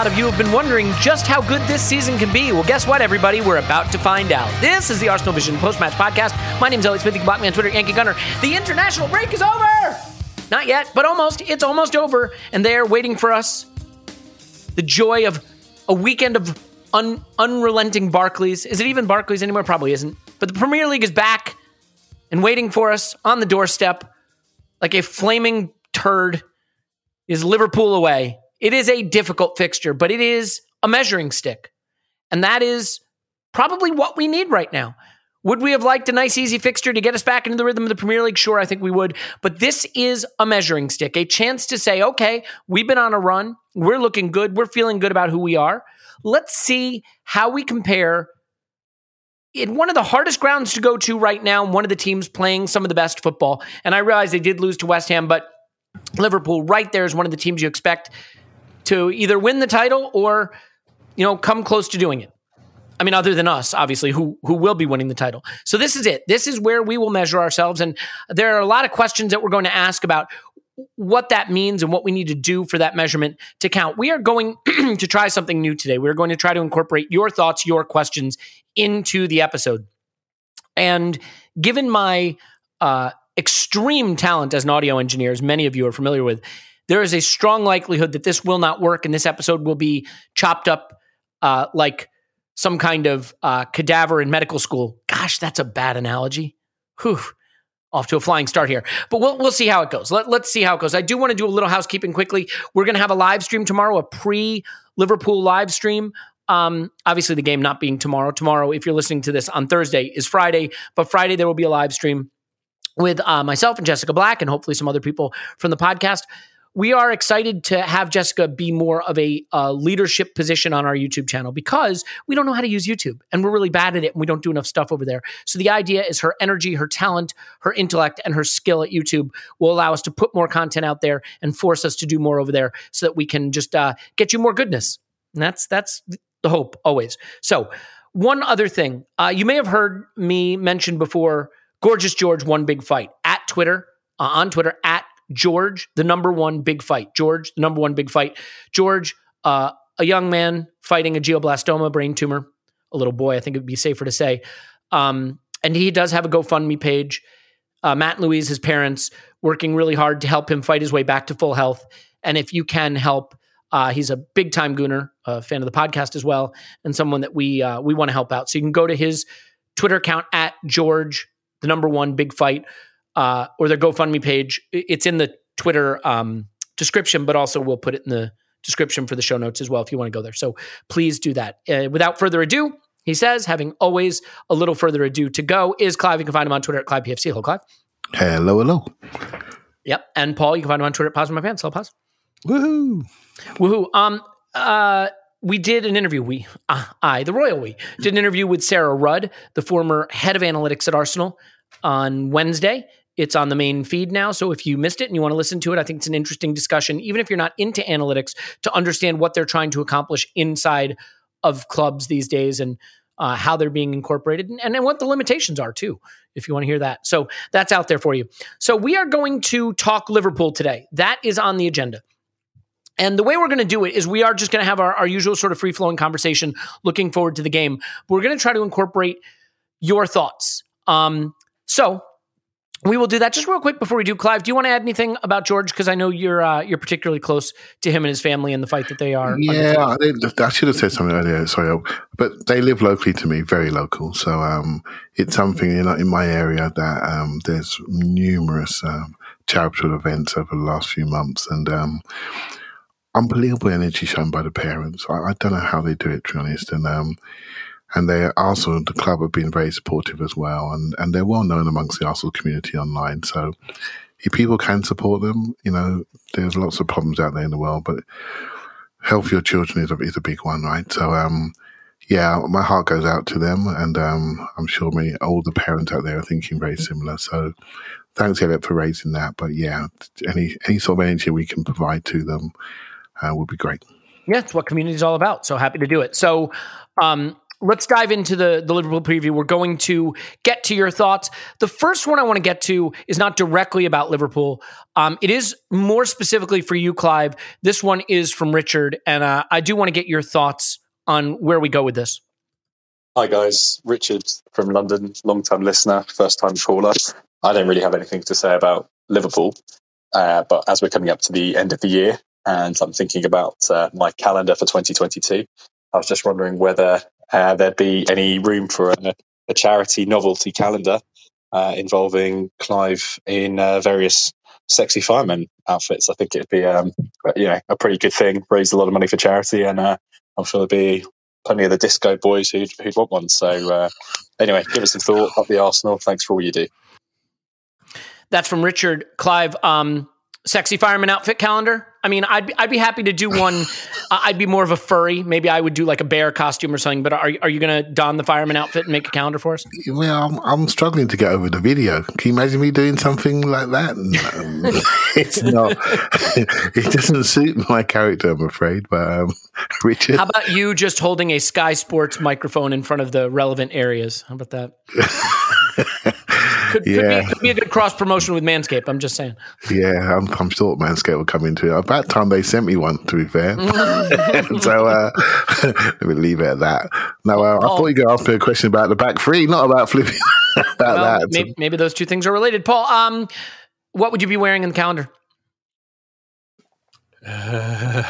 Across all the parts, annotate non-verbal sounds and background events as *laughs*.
Lot of you have been wondering just how good this season can be. Well, guess what, everybody? We're about to find out. This is the Arsenal Vision post-match podcast. My name's Elliot Smith. You can block me on Twitter, Yankee Gunner. The international break is over! Not yet, but almost. It's almost over. And they're waiting for us. The joy of a weekend of un- unrelenting Barclays. Is it even Barclays anymore? Probably isn't. But the Premier League is back and waiting for us on the doorstep like a flaming turd is Liverpool away. It is a difficult fixture, but it is a measuring stick. And that is probably what we need right now. Would we have liked a nice, easy fixture to get us back into the rhythm of the Premier League? Sure, I think we would. But this is a measuring stick, a chance to say, okay, we've been on a run. We're looking good. We're feeling good about who we are. Let's see how we compare in one of the hardest grounds to go to right now, one of the teams playing some of the best football. And I realize they did lose to West Ham, but Liverpool right there is one of the teams you expect to either win the title or, you know, come close to doing it. I mean, other than us, obviously, who who will be winning the title. So this is it. This is where we will measure ourselves. And there are a lot of questions that we're going to ask about what that means and what we need to do for that measurement to count. We are going *clears throat* to try something new today. We're going to try to incorporate your thoughts, your questions into the episode. And given my uh, extreme talent as an audio engineer, as many of you are familiar with, there is a strong likelihood that this will not work and this episode will be chopped up uh, like some kind of uh, cadaver in medical school. Gosh, that's a bad analogy. Whew. Off to a flying start here, but we'll we'll see how it goes. Let, let's see how it goes. I do want to do a little housekeeping quickly. We're going to have a live stream tomorrow, a pre Liverpool live stream. Um, obviously, the game not being tomorrow. Tomorrow, if you're listening to this on Thursday, is Friday. But Friday there will be a live stream with uh, myself and Jessica Black, and hopefully some other people from the podcast. We are excited to have Jessica be more of a uh, leadership position on our YouTube channel because we don't know how to use YouTube and we're really bad at it and we don't do enough stuff over there. So the idea is her energy, her talent, her intellect, and her skill at YouTube will allow us to put more content out there and force us to do more over there so that we can just uh, get you more goodness. And that's that's the hope always. So one other thing, uh, you may have heard me mention before. Gorgeous George one big fight at Twitter uh, on Twitter at George, the number one big fight. George, the number one big fight. George, uh, a young man fighting a glioblastoma brain tumor, a little boy, I think it would be safer to say. Um, and he does have a GoFundMe page. Uh, Matt and Louise, his parents, working really hard to help him fight his way back to full health. And if you can help, uh, he's a big time gooner, a fan of the podcast as well, and someone that we uh, we want to help out. So you can go to his Twitter account at George, the number one big fight uh, or their GoFundMe page. It's in the Twitter um, description, but also we'll put it in the description for the show notes as well if you want to go there. So please do that. Uh, without further ado, he says, having always a little further ado to go, is Clive. You can find him on Twitter at ClivePFC. Hello, Clive. Hello, hello. Yep. And Paul, you can find him on Twitter at Pause My Pants. Hello, Pause. Woohoo. Woohoo. Um, uh, we did an interview. We, uh, I, the royal we, did an interview with Sarah Rudd, the former head of analytics at Arsenal, on Wednesday. It's on the main feed now. So if you missed it and you want to listen to it, I think it's an interesting discussion, even if you're not into analytics, to understand what they're trying to accomplish inside of clubs these days and uh, how they're being incorporated and, and what the limitations are too, if you want to hear that. So that's out there for you. So we are going to talk Liverpool today. That is on the agenda. And the way we're going to do it is we are just going to have our, our usual sort of free flowing conversation, looking forward to the game. We're going to try to incorporate your thoughts. Um, so we will do that just real quick before we do. Clive, do you want to add anything about George? Because I know you're uh, you're particularly close to him and his family and the fight that they are. Yeah, they, I should have said something earlier. Sorry, but they live locally to me, very local. So um, it's something in, in my area that um, there's numerous um, charitable events over the last few months, and um, unbelievable energy shown by the parents. I, I, don't know how they do it, to be honest, and um, and they also the club have been very supportive as well, and and they're well known amongst the Arsenal community online. So if people can support them, you know, there's lots of problems out there in the world, but health your children is a, is a big one, right? So um, yeah, my heart goes out to them, and um, I'm sure many older parents out there are thinking very similar. So thanks, Elliot, for raising that. But yeah, any any sort of energy we can provide to them uh, would be great. Yeah, it's what community is all about. So happy to do it. So um, let's dive into the, the Liverpool preview. We're going to get to your thoughts. The first one I want to get to is not directly about Liverpool. Um, it is more specifically for you, Clive. This one is from Richard, and uh, I do want to get your thoughts on where we go with this. Hi guys, Richard from London, long time listener, first time caller. I don't really have anything to say about Liverpool, uh, but as we're coming up to the end of the year, and I'm thinking about uh, my calendar for 2022. I was just wondering whether uh, there'd be any room for a, a charity novelty calendar uh, involving Clive in uh, various sexy fireman outfits. I think it'd be, um, you know, a pretty good thing. Raise a lot of money for charity, and uh, I'm sure there'd be plenty of the disco boys who'd, who'd want one. So uh, anyway, give us some thought. Up the Arsenal. Thanks for all you do. That's from Richard Clive. Um, sexy fireman outfit calendar. I mean, I'd be, I'd be happy to do one. *laughs* I'd be more of a furry. Maybe I would do like a bear costume or something. But are are you going to don the fireman outfit and make a calendar for us? Well, I'm, I'm struggling to get over the video. Can you imagine me doing something like that? No, *laughs* it's not. *laughs* it doesn't suit my character, I'm afraid. But um, Richard, how about you just holding a Sky Sports microphone in front of the relevant areas? How about that? Could, yeah. could, be, could be a good cross promotion with Manscaped. I'm just saying. Yeah, I'm, I'm sure Manscaped will come into it. About time they sent me one, to be fair. *laughs* so uh, *laughs* let me leave it at that. Now, uh, I thought you were going ask me a question about the back three, not about flipping. *laughs* about well, that. Maybe, maybe, those two things are related. Paul, um, what would you be wearing in the calendar? Uh,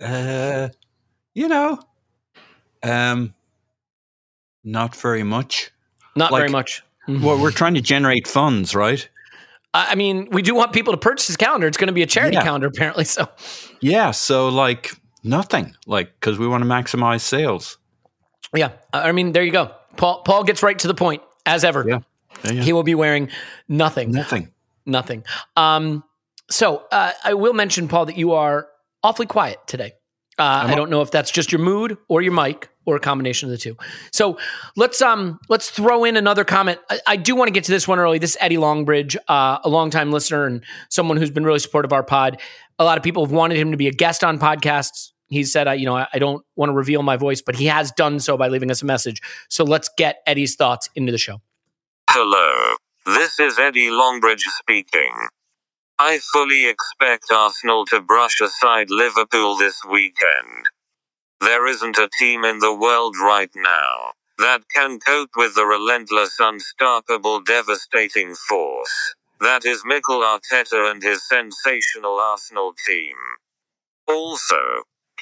uh, you know, um, not very much. Not like, very much. Well, we're trying to generate funds, right? I mean, we do want people to purchase this calendar. It's going to be a charity yeah. calendar, apparently. So, yeah. So, like, nothing, like, because we want to maximize sales. Yeah. I mean, there you go. Paul, Paul gets right to the point, as ever. Yeah. yeah, yeah. He will be wearing nothing. Nothing. Nothing. Um, so, uh, I will mention, Paul, that you are awfully quiet today. Uh, I don't know if that's just your mood or your mic or a combination of the two. So let's um let's throw in another comment. I, I do want to get to this one early. This is Eddie Longbridge, uh, a longtime listener and someone who's been really supportive of our pod. A lot of people have wanted him to be a guest on podcasts. He said, uh, you know, I, I don't want to reveal my voice, but he has done so by leaving us a message. So let's get Eddie's thoughts into the show. Hello, this is Eddie Longbridge speaking. I fully expect Arsenal to brush aside Liverpool this weekend. There isn't a team in the world right now that can cope with the relentless, unstoppable, devastating force that is Mikel Arteta and his sensational Arsenal team. Also,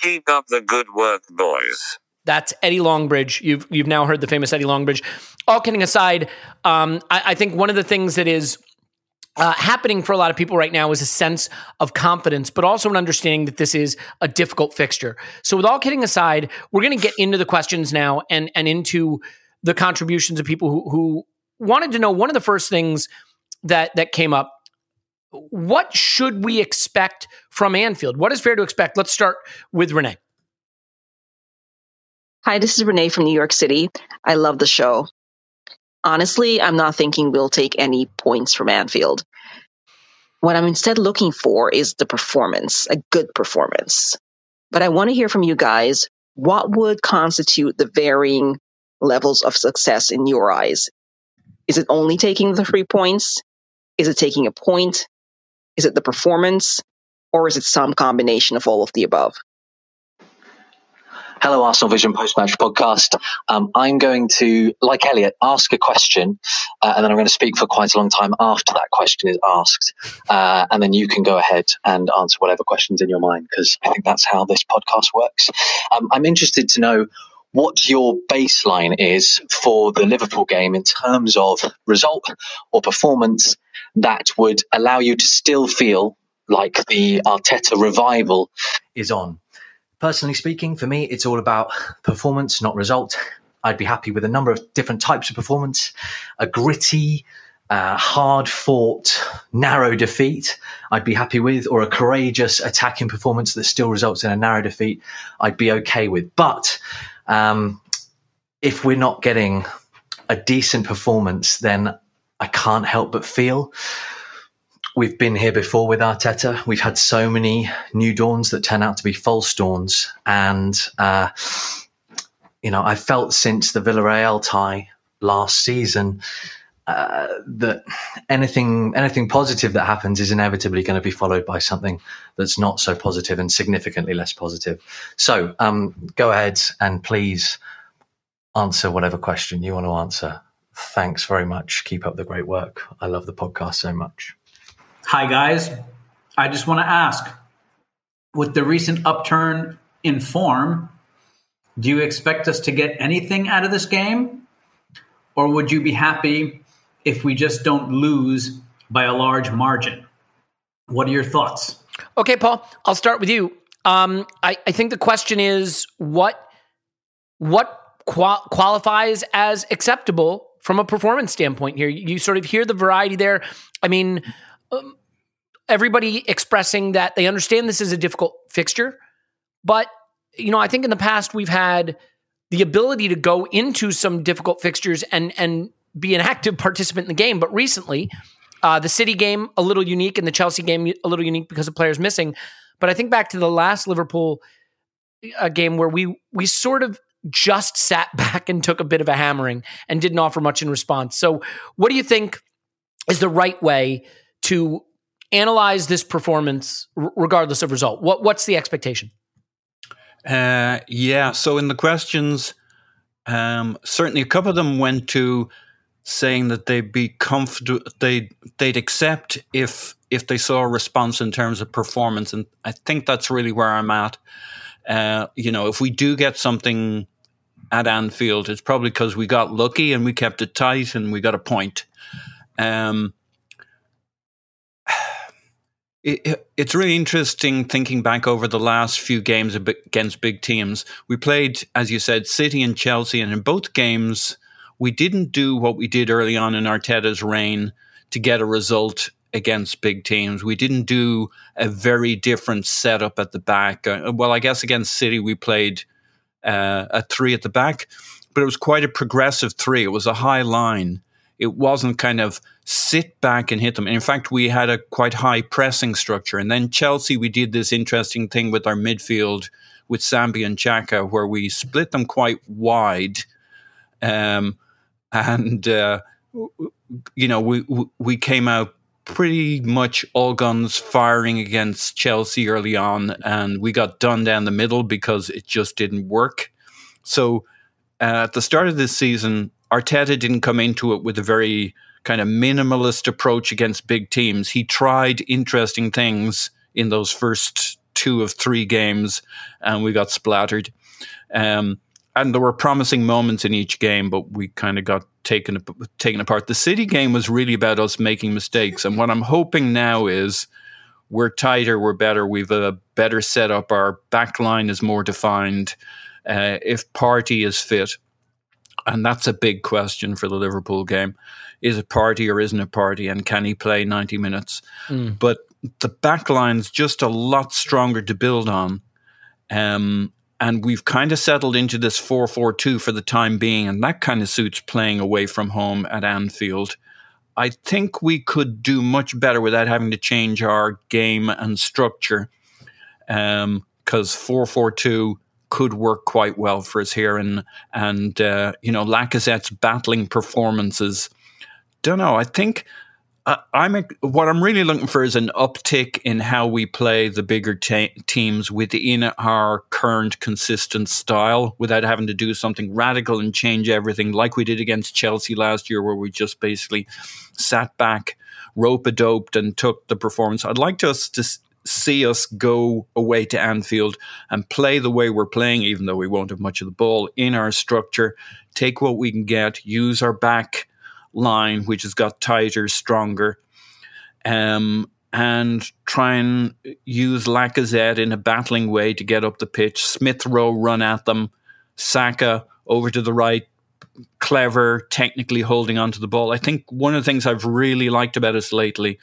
keep up the good work, boys. That's Eddie Longbridge. You've you've now heard the famous Eddie Longbridge. All kidding aside, um, I, I think one of the things that is uh, happening for a lot of people right now is a sense of confidence, but also an understanding that this is a difficult fixture. So, with all kidding aside, we're going to get into the questions now and and into the contributions of people who, who wanted to know. One of the first things that that came up: what should we expect from Anfield? What is fair to expect? Let's start with Renee. Hi, this is Renee from New York City. I love the show. Honestly, I'm not thinking we'll take any points from Anfield. What I'm instead looking for is the performance, a good performance. But I want to hear from you guys what would constitute the varying levels of success in your eyes? Is it only taking the three points? Is it taking a point? Is it the performance? Or is it some combination of all of the above? Hello, Arsenal Vision post match podcast. Um, I'm going to, like Elliot, ask a question, uh, and then I'm going to speak for quite a long time after that question is asked. Uh, and then you can go ahead and answer whatever questions in your mind, because I think that's how this podcast works. Um, I'm interested to know what your baseline is for the Liverpool game in terms of result or performance that would allow you to still feel like the Arteta revival is on. Personally speaking, for me, it's all about performance, not result. I'd be happy with a number of different types of performance, a gritty, uh, hard fought, narrow defeat, I'd be happy with, or a courageous attacking performance that still results in a narrow defeat, I'd be okay with. But um, if we're not getting a decent performance, then I can't help but feel we've been here before with Arteta. We've had so many new dawns that turn out to be false dawns. And, uh, you know, I felt since the Villarreal tie last season uh, that anything anything positive that happens is inevitably going to be followed by something that's not so positive and significantly less positive. So, um, go ahead and please answer whatever question you want to answer. Thanks very much. Keep up the great work. I love the podcast so much. Hi, guys. I just want to ask with the recent upturn in form, do you expect us to get anything out of this game? Or would you be happy if we just don't lose by a large margin? What are your thoughts? Okay, Paul, I'll start with you. Um, I, I, think the question is what what qual- qualifies as acceptable from a performance standpoint here. You sort of hear the variety there. I mean, um, everybody expressing that they understand this is a difficult fixture, but you know, I think in the past we've had the ability to go into some difficult fixtures and and be an *laughs* active participant in the game. But recently, uh, the City game a little unique, and the Chelsea game a little unique because of players missing. But I think back to the last Liverpool uh, game where we we sort of just sat *laughs* back and took a bit of a hammering and didn't offer much in response. So, what do you think is the right way to analyze this performance regardless of result? What what's the expectation? Uh, yeah. So in the questions, um, certainly a couple of them went to saying that they'd be comfortable, they they'd accept if if they saw a response in terms of performance, and I think that's really where I'm at. Uh, you know, if we do get something at Anfield, it's probably because we got lucky and we kept it tight and we got a point. Um, it, it's really interesting thinking back over the last few games against big teams. We played, as you said, City and Chelsea, and in both games, we didn't do what we did early on in Arteta's reign to get a result against big teams. We didn't do a very different setup at the back. Uh, well, I guess against City, we played uh, a three at the back, but it was quite a progressive three. It was a high line. It wasn't kind of sit back and hit them. In fact, we had a quite high pressing structure. And then Chelsea, we did this interesting thing with our midfield with Sambi and Xhaka, where we split them quite wide. Um, and, uh, you know, we, we came out pretty much all guns firing against Chelsea early on, and we got done down the middle because it just didn't work. So uh, at the start of this season, Arteta didn't come into it with a very kind of minimalist approach against big teams. He tried interesting things in those first two of three games, and we got splattered. Um, and there were promising moments in each game, but we kind of got taken taken apart. The City game was really about us making mistakes, and what I'm hoping now is we're tighter, we're better, we've a better setup. Our back line is more defined. Uh, if Partey is fit, and that's a big question for the Liverpool game. Is it Partey or isn't it Partey? And can he play 90 minutes? Mm. But the back line's just a lot stronger to build on. Um, and we've kind of settled into this 4 4 2 for the time being, and that kind of suits playing away from home at Anfield. I think we could do much better without having to change our game and structure because 4 4 2 could work quite well for us here. And, and uh, you know, Lacazette's battling performances. Don't know. I think I, I'm what I'm really looking for is an uptick in how we play the bigger te- teams within our current consistent style, without having to do something radical and change everything, like we did against Chelsea last year, where we just basically sat back, rope a doped, and took the performance. I'd like us to see us go away to Anfield and play the way we're playing, even though we won't have much of the ball in our structure. Take what we can get, use our back line, which has got tighter, stronger, um, and try and use Lacazette in a battling way to get up the pitch. Smith Rowe run at them, Saka over to the right, clever, technically holding onto the ball. I think one of the things I've really liked about us lately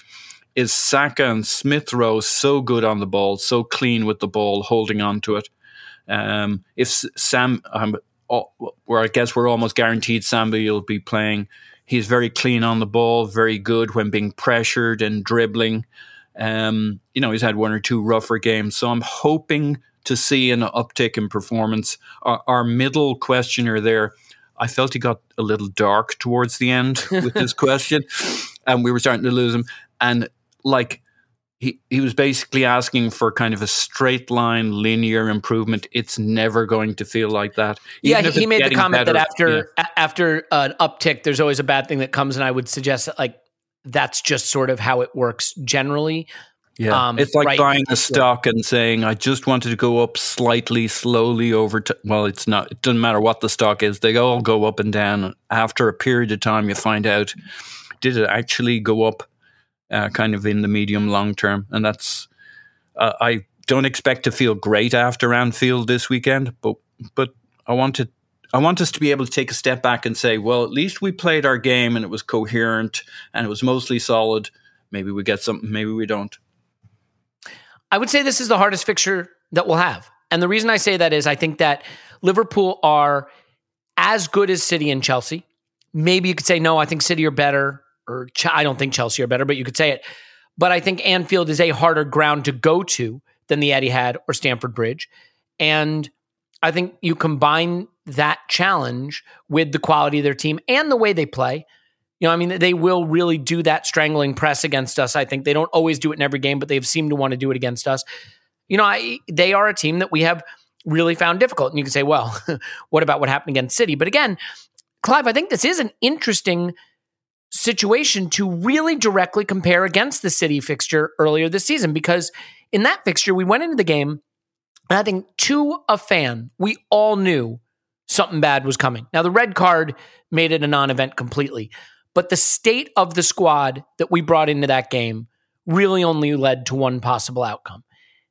is Saka and Smith Rowe so good on the ball, so clean with the ball, holding on to it. Um, if Sam, um, where I guess we're almost guaranteed Sambi will be playing He's very clean on the ball, very good when being pressured and dribbling. Um, you know, he's had one or two rougher games. So I'm hoping to see an uptick in performance. Our, our middle questioner there, I felt he got a little dark towards the end with his *laughs* question, and we were starting to lose him. And like he, he was basically asking for kind of a straight line linear improvement it's never going to feel like that Even yeah he made the comment better, that after yeah. after an uptick there's always a bad thing that comes and i would suggest that like that's just sort of how it works generally yeah, um, it's like right buying a stock and saying, "I just wanted to go up slightly, slowly over." T-. Well, it's not. It doesn't matter what the stock is; they all go up and down. After a period of time, you find out did it actually go up uh, kind of in the medium long term. And that's uh, I don't expect to feel great after Anfield this weekend, but but I want to I want us to be able to take a step back and say, well, at least we played our game and it was coherent and it was mostly solid. Maybe we get something, maybe we don't. I would say this is the hardest fixture that we'll have. And the reason I say that is I think that Liverpool are as good as City and Chelsea. Maybe you could say, no, I think City are better or Ch- I don't think Chelsea are better, but you could say it. But I think Anfield is a harder ground to go to than the Etihad or Stamford Bridge. And I think you combine that challenge with the quality of their team and the way they play. You know, I mean, they will really do that strangling press against us. I think they don't always do it in every game, but they've seemed to want to do it against us. You know, I, they are a team that we have really found difficult. And you can say, well, *laughs* what about what happened against City? But again, Clive, I think this is an interesting situation to really directly compare against the City fixture earlier this season because in that fixture, we went into the game, and I think to a fan, we all knew something bad was coming. Now, the red card made it a non event completely, but the state of the squad that we brought into that game really only led to one possible outcome.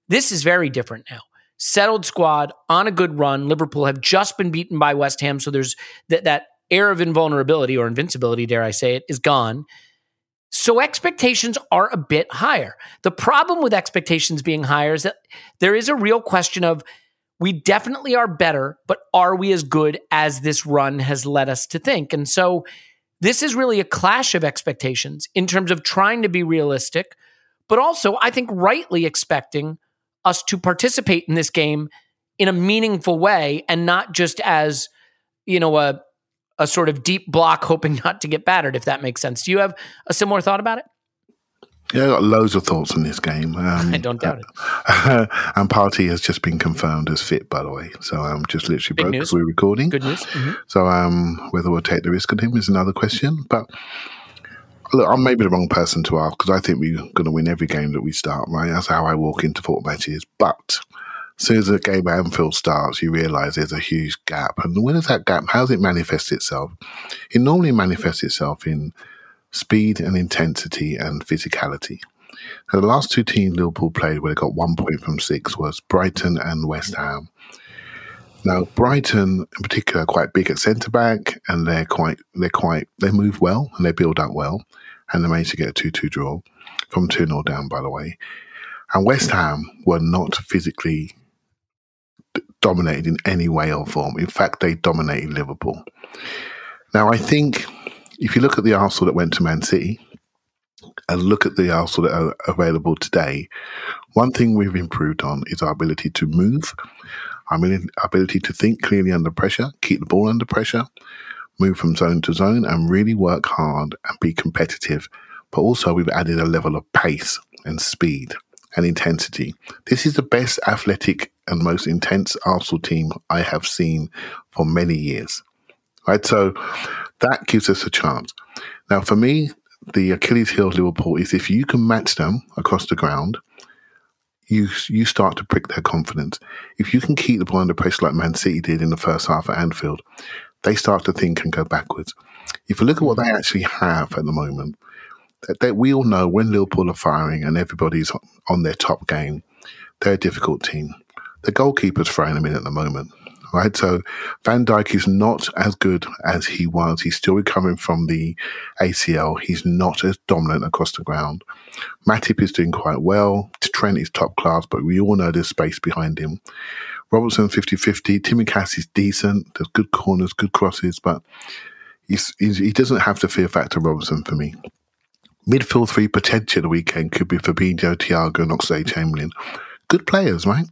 This is very different now. Settled squad on a good run. Liverpool have just been beaten by West Ham, so there's that that air of invulnerability or invincibility, dare I say it, is gone. So expectations are a bit higher. The problem with expectations being higher is that there is a real question of we definitely are better, but are we as good as this run has led us to think? And so this is really a clash of expectations in terms of trying to be realistic, but also, I think, rightly expecting us to participate in this game in a meaningful way and not just as, you know, a a sort of deep block, *laughs* hoping not to get battered, if that makes sense. Do you have a similar thought about it? Yeah, I got loads of thoughts on this game. Um, *laughs* I don't doubt it. *laughs* and Partey has just been confirmed as fit, by the way. So I'm um, just literally Big broke as we're recording. Good news. Mm-hmm. So um, whether we'll take the risk on him is another question. But look, I'm maybe the wrong person to ask because I think we're going to win every game that we start. Right, that's how I walk into football matches. But as soon as the game at Anfield starts, you realise there's a huge gap. And where does that gap? How does it manifest itself? It normally manifests itself in speed and intensity and physicality. Now, the last two teams Liverpool played where they got one point from six was Brighton and West Ham. Now, Brighton in particular are quite big at centre back and they're quite they're quite they move well and they build up well and they managed to get a two two draw from two 0 down by the way. And West Ham were not physically dominated in any way or form. In fact, they dominated Liverpool. Now, I think if you look at the Arsenal that went to Man City and look at the Arsenal that are available today, one thing we've improved on is our ability to move, our ability to think clearly under pressure, keep the ball under pressure, move from zone to zone, and really work hard and be competitive. But also, we've added a level of pace and speed and intensity. This is the best athletic and most intense Arsenal team I have seen for many years. Right, so that gives us a chance. Now, for me, the Achilles heel of Liverpool is if you can match them across the ground, you you start to prick their confidence. If you can keep the ball under pressure like Man City did in the first half at Anfield, they start to think and go backwards. If you look at what they actually have at the moment, that, that we all know when Liverpool are firing and everybody's on their top game, they're a difficult team. The goalkeeper's throwing in at the moment right? So Van Dijk is not as good as he was. He's still recovering from the ACL. He's not as dominant across the ground. Matip is doing quite well. Trent is top class, but we all know there's space behind him. Robertson 50-50. Tsimikas is decent. There's good corners, good crosses, but he's, he's, he doesn't have the fear factor Robertson for me. Midfield three potential the weekend could be Fabinho, Thiago, and Oxlade-Chamberlain. Good players, right?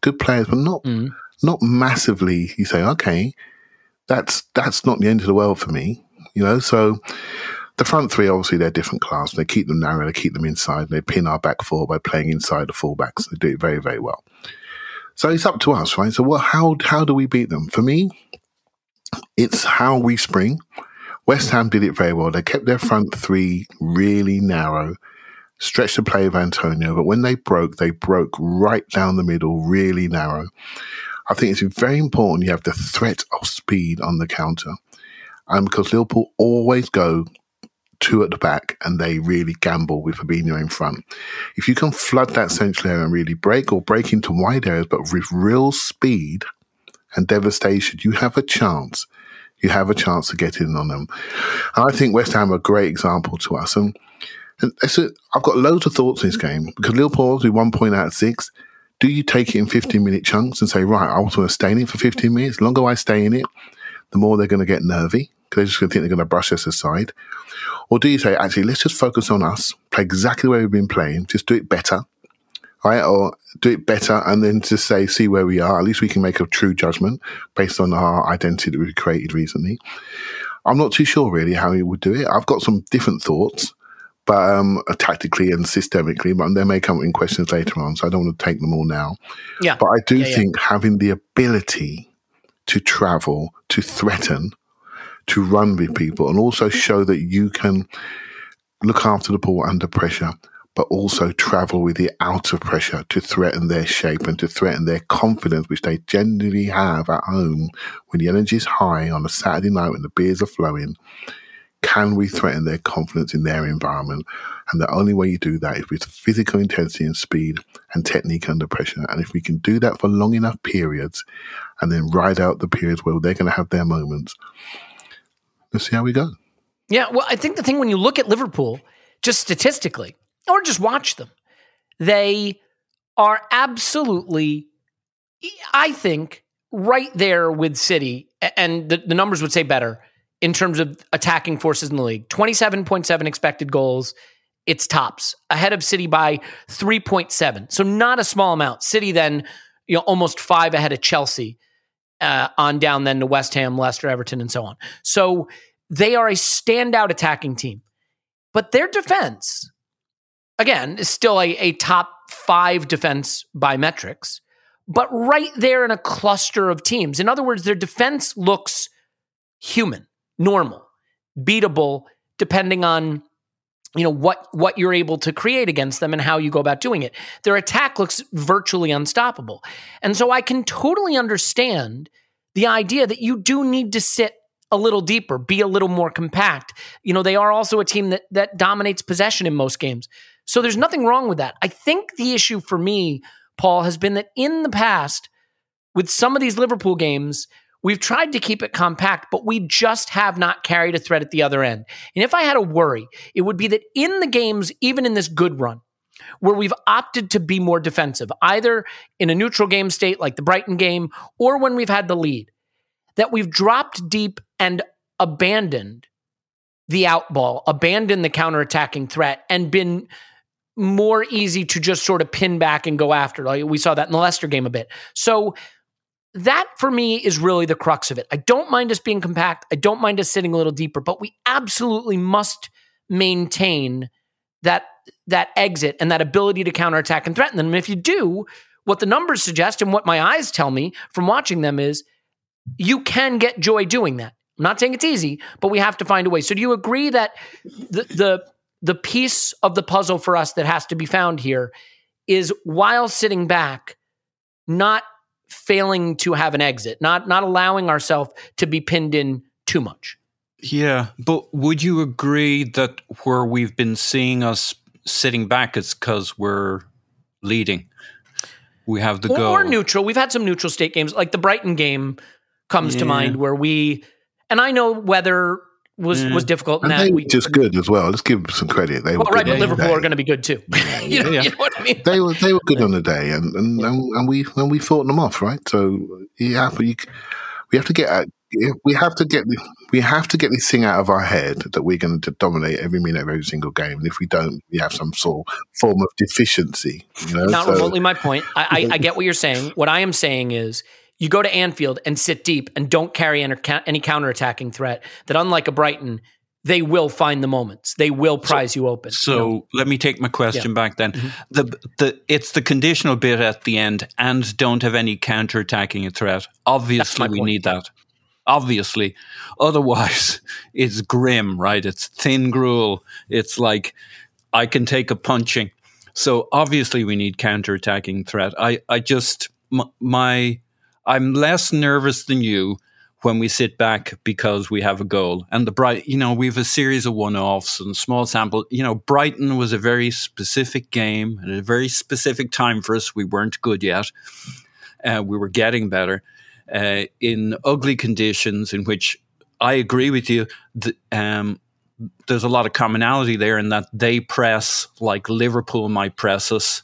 Good players, but not mm not massively. You say, okay, that's that's not the end of the world for me, you know. So the front three, obviously, they're different class. They keep them narrow, they keep them inside, they pin our back four by playing inside the fullbacks. They do it very, very well. So it's up to us, right? So what? How how do we beat them? For me, it's how we spring. West Ham did it very well. They kept their front three really narrow, stretched the play of Antonio, but when they broke, they broke right down the middle, really narrow. I think it's very important you have the threat of speed on the counter. And because Liverpool always go two at the back and they really gamble with Fabinho in front. If you can flood that central area and really break or break into wide areas, but with real speed and devastation, you have a chance. You have a chance to get in on them. And I think West Ham are a great example to us. And, a, I've got loads of thoughts in this game because Liverpool obviously one point out of six do you take it in 15 minute chunks and say, right, I want to stay in it for 15 minutes? The longer I stay in it, the more they're going to get nervy because they're just going to think they're going to brush us aside. Or do you say, actually, let's just focus on us, play exactly way we've been playing, just do it better, right? Or do it better and then just say, see where we are. At least we can make a true judgment based on our identity that we've created recently. I'm not too sure really how he would do it. I've got some different thoughts but um, tactically and systemically. But they may come in questions later on, so I don't want to take them all now. Yeah. But I do yeah, think yeah. having the ability to travel, to threaten, to run with people, and also show that you can look after the ball under pressure, but also travel with the out of pressure to threaten their shape and to threaten their confidence, which they generally have at home when the energy is high on a Saturday night when the beers are flowing can we threaten their confidence in their environment? And the only way you do that is with physical intensity and speed and technique under pressure. And if we can do that for long enough periods and then ride out the periods where they're going to have their moments, let's see how we go. Yeah, well, I think the thing when you look at Liverpool, just statistically, or just watch them, they are absolutely, I think, right there with City, and the, the numbers would say better in terms of attacking forces in the league 27.7 expected goals. It's tops ahead of City by 3.7. So not a small amount. City then, you know, almost five ahead of Chelsea uh, on down then to West Ham, Leicester, Everton, and so on. So they are a standout attacking team. But their defense, again, is still a, a top five defense by metrics, but right there in a cluster of teams. In other words, their defense looks human normal, beatable, depending on you know what what you're able to create against them and how you go about doing it. Their attack looks virtually unstoppable. And so I can totally understand the idea that you do need to sit a little deeper, be a little more compact. You know, they are also a team that that dominates possession in most games. So there's nothing wrong with that. I think the issue for me, Paul, has been that in the past with some of these Liverpool games, We've tried to keep it compact, but we just have not carried a threat at the other end. And if I had a worry, it would be that in the games, even in this good run, where we've opted to be more defensive, either in a neutral game state like the Brighton game or when we've had the lead, that we've dropped deep and abandoned the outball, abandoned the counterattacking threat, and been more easy to just sort of pin back and go after. Like we saw that in the Leicester game a bit. So that for me is really the crux of it. I don't mind us being compact. I don't mind us sitting a little deeper, but we absolutely must maintain that that exit and that ability to counterattack and threaten them. And if you do, what the numbers suggest and what my eyes tell me from watching them is you can get joy doing that. I'm not saying it's easy, but we have to find a way. So do you agree that the the the piece of the puzzle for us that has to be found here is while sitting back, not failing to have an exit, not not allowing ourselves to be pinned in too much. Yeah, but would you agree that where we've been seeing us sitting back is because we're leading? We have the or, goal. or neutral. We've had some neutral state games, like the Brighton game comes to mind, where we and I know weather was Yeah. was mm-hmm. difficult in And that they were just good as well. Let's give them some credit. They were Well, right, good but on the Liverpool day. are going to be good too. *laughs* you, know, yeah. you know what I mean? They were they were good on the day, and and, and, and we and we fought them off, right? So you have you, we have to get at, we have to get we have to get this thing out of our head that we're going to dominate every minute of every single game. And if we don't, we have some sort form of deficiency. You know, Not So- remotely my point. I, I, I get what you're saying. What I am saying is you go to Anfield and sit deep and don't carry any, counterattacking threat. That unlike a Brighton, they will find the moments. They will prize you open. So you know? let me take my question Yeah. back then. Mm-hmm. The the it's the conditional bit at the end and don't have any counterattacking threat. Obviously we point. need that. Obviously. Otherwise *laughs* it's grim, right? It's thin gruel. It's like I can take a punching. So obviously we need counterattacking threat. I I just my I'm less nervous than you when we sit back because we have a goal. And the bright, you know, we have a series of one-offs and small sample. You know, Brighton was a very specific game at a very specific time for us. We weren't good yet. Uh, we were getting better uh, in ugly conditions in which I agree with you. Um, there's a lot of commonality there in that they press like Liverpool might press us.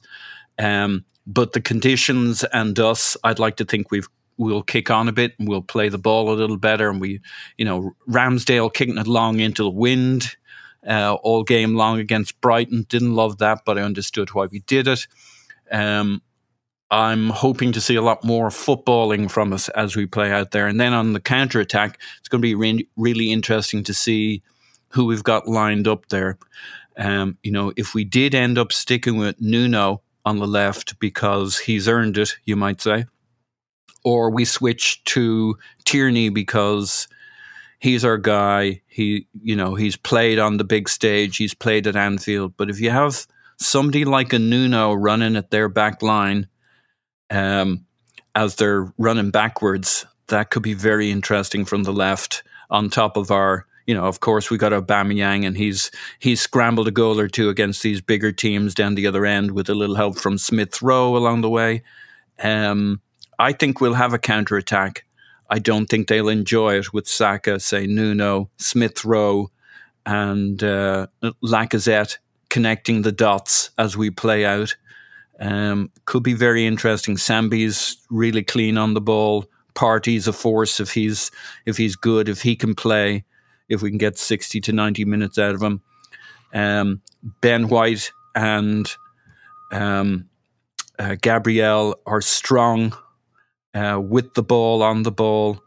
Um, but the conditions and us, I'd like to think we've we'll kick on a bit and we'll play the ball a little better. And we, you know, Ramsdale kicking it long into the wind uh, all game long against Brighton. Didn't love that, but I understood why we did it. Um, I'm hoping to see a lot more footballing from us as we play out there. And then on the counter attack, it's going to be re- really interesting to see who we've got lined up there. Um, you know, if we did end up sticking with Nuno on the left because he's earned it, you might say, or we switch to Tierney because he's our guy. He, you know, he's played on the big stage. He's played at Anfield. But if you have somebody like a Nuno running at their back line, um, as they're running backwards, that could be very interesting from the left. On top of our, you know, of course we got Aubameyang, and he's he's scrambled a goal or two against these bigger teams down the other end with a little help from Smith Rowe along the way. Um, I think we'll have a counter attack. I don't think they'll enjoy it with Saka, say Nuno, Smith Rowe, and uh, Lacazette connecting the dots as we play out. Um, could be very interesting. Sambi's really clean on the ball. Partey's a force if he's if he's good, if he can play, if we can get sixty to ninety minutes out of him. Um, ben White and um, uh, Gabriel are strong uh, with the ball, on the ball,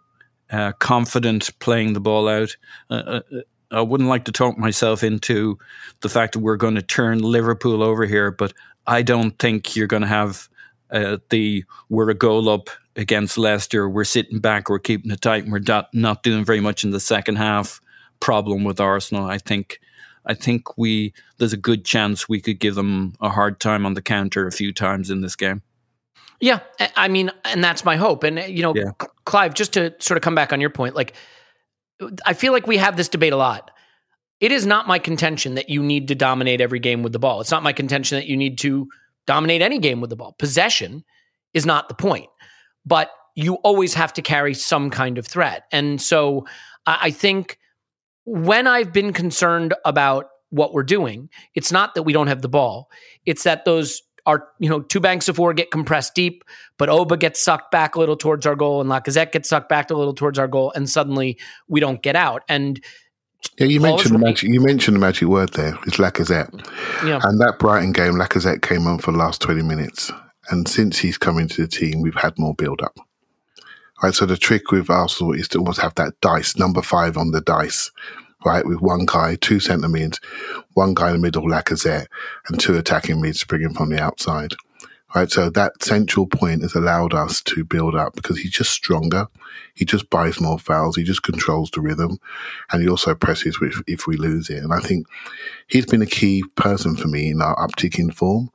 uh, confident playing the ball out. Uh, uh, I wouldn't like to talk myself into the fact that we're going to turn Liverpool over here, but I don't think you're going to have uh, the we're a goal up against Leicester, we're sitting back, we're keeping it tight, and we're not, not doing very much in the second half. Problem with Arsenal, I think. I think we there's a good chance we could give them a hard time on the counter a few times in this game. Yeah, I- mean, and that's my hope. And uh, you know, Yeah. Clive, just to sort of come back on your point, like I feel like we have this debate a lot. It is not my contention that you need to dominate every game with the ball. It's not my contention that you need to dominate any game with the ball. Possession is not the point, but you always have to carry some kind of threat. And so I think when I've been concerned about what we're doing. It's not that we don't have the ball. It's that those are, you know, two banks of four get compressed deep, but Oba gets sucked back a little towards our goal and Lacazette gets sucked back a little towards our goal, and suddenly we don't get out. And Yeah, you mentioned the magic. You mentioned the magic word there. It's Lacazette, Yeah. and that Brighton game, Lacazette came on for the last twenty minutes, and since he's come into the team, we've had more build up. Right, so the trick with Arsenal is to almost have that dice number five on the dice, right? With one guy, two centre mids, one guy in the middle, Lacazette, and two attacking mids springing from the outside. Right, so that central point has allowed us to build up because he's just stronger. He just buys more fouls. He just controls the rhythm, and he also presses if, if we lose it. And I think he's been a key person for me in our uptick in form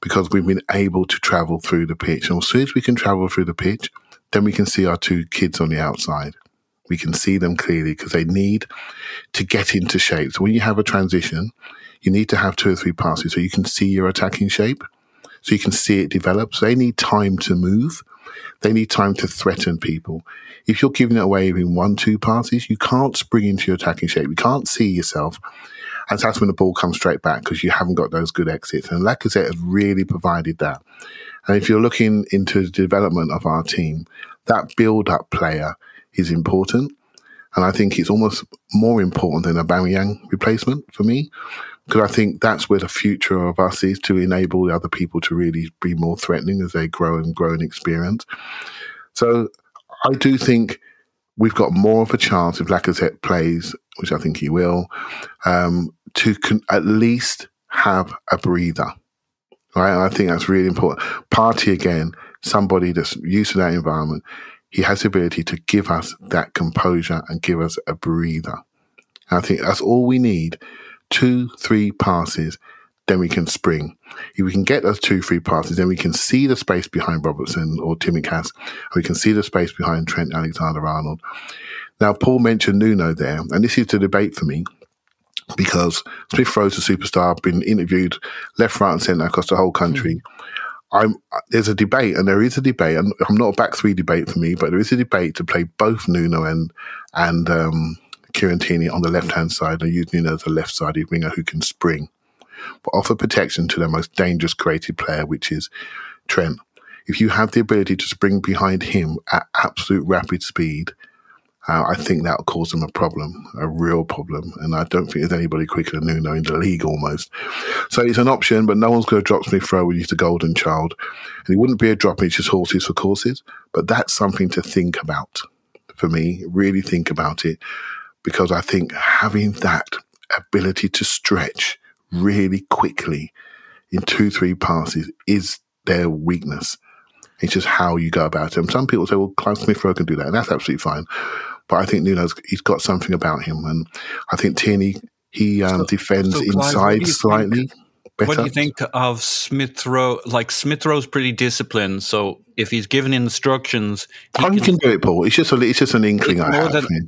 because we've been able to travel through the pitch. And as soon as we can travel through the pitch, then we can see our two kids on the outside. We can see them clearly because they need to get into shape. So when you have a transition, you need to have two or three passes so you can see your attacking shape, so you can see it develop. So they need time to move. They need time to threaten people. If you're giving it away in one, two passes, you can't spring into your attacking shape. You can't see yourself. And that's when the ball comes straight back because you haven't got those good exits. And Lacazette has really provided that. And if you're looking into the development of our team, that build up player is important. And I think it's almost more important than a Aubameyang replacement for me, because I think that's where the future of us is to enable the other people to really be more threatening as they grow and grow in experience. So I do think we've got more of a chance if Lacazette plays, which I think he will, um, to con- at least have a breather. Right. And I think that's really important. Partey again, somebody that's used to that environment, he has the ability to give us that composure and give us a breather. And I think that's all we need. Two, three passes, then we can spring. If we can get those two, three passes, then we can see the space behind Robertson or Tsimikas. We can see the space behind Trent Alexander Arnold. Now, Paul mentioned Nuno there, and this is the debate for me because Smith Rowe's a superstar, been interviewed left, right, and centre across the whole country. Hmm. I'm there's a debate, and there is a debate, and I'm not a back three debate for me, but there is a debate to play both Nuno and and um, on the left hand side and use Nuno as a left sided winger who can spring, but offer protection to their most dangerous creative player, which is Trent. If you have the ability to spring behind him at absolute rapid speed, uh, I think that'll cause them a problem, a real problem. And I don't think there's anybody quicker than Nuno in the league almost. So it's an option, but no one's going to drop Smith Rowe when he's the golden child. And it wouldn't be a drop, it's just horses for courses. But that's something to think about for me, really think about it, because I think having that ability to stretch really quickly in two, three passes is their weakness. It's just how you go about it. And some people say, well, Clive Smith Rowe can do that, and that's absolutely fine. But I think Nuno's he's got something about him, and I think Tierney he um, defends so Clive, inside slightly think- better. What do you think of Smith Rowe? Like Smith Rowe's pretty disciplined, so if he's given instructions, he you can do it, Paul. It's just a, it's just an inkling I have. than-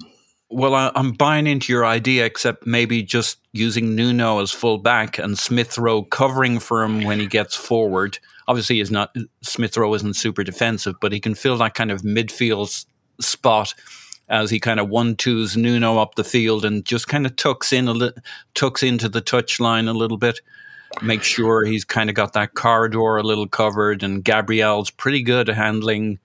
Well, I, I'm buying into your idea, except maybe just using Nuno as full back and Smith Rowe covering for him when he gets forward. Obviously, he's not Smith Rowe isn't super defensive, but he can fill that kind of midfield spot as he kind of one twos Nuno up the field and just kind of tucks in a li- tucks into the touch line a little bit. Make sure he's kind of got that corridor a little covered, and Gabriel's pretty good at handling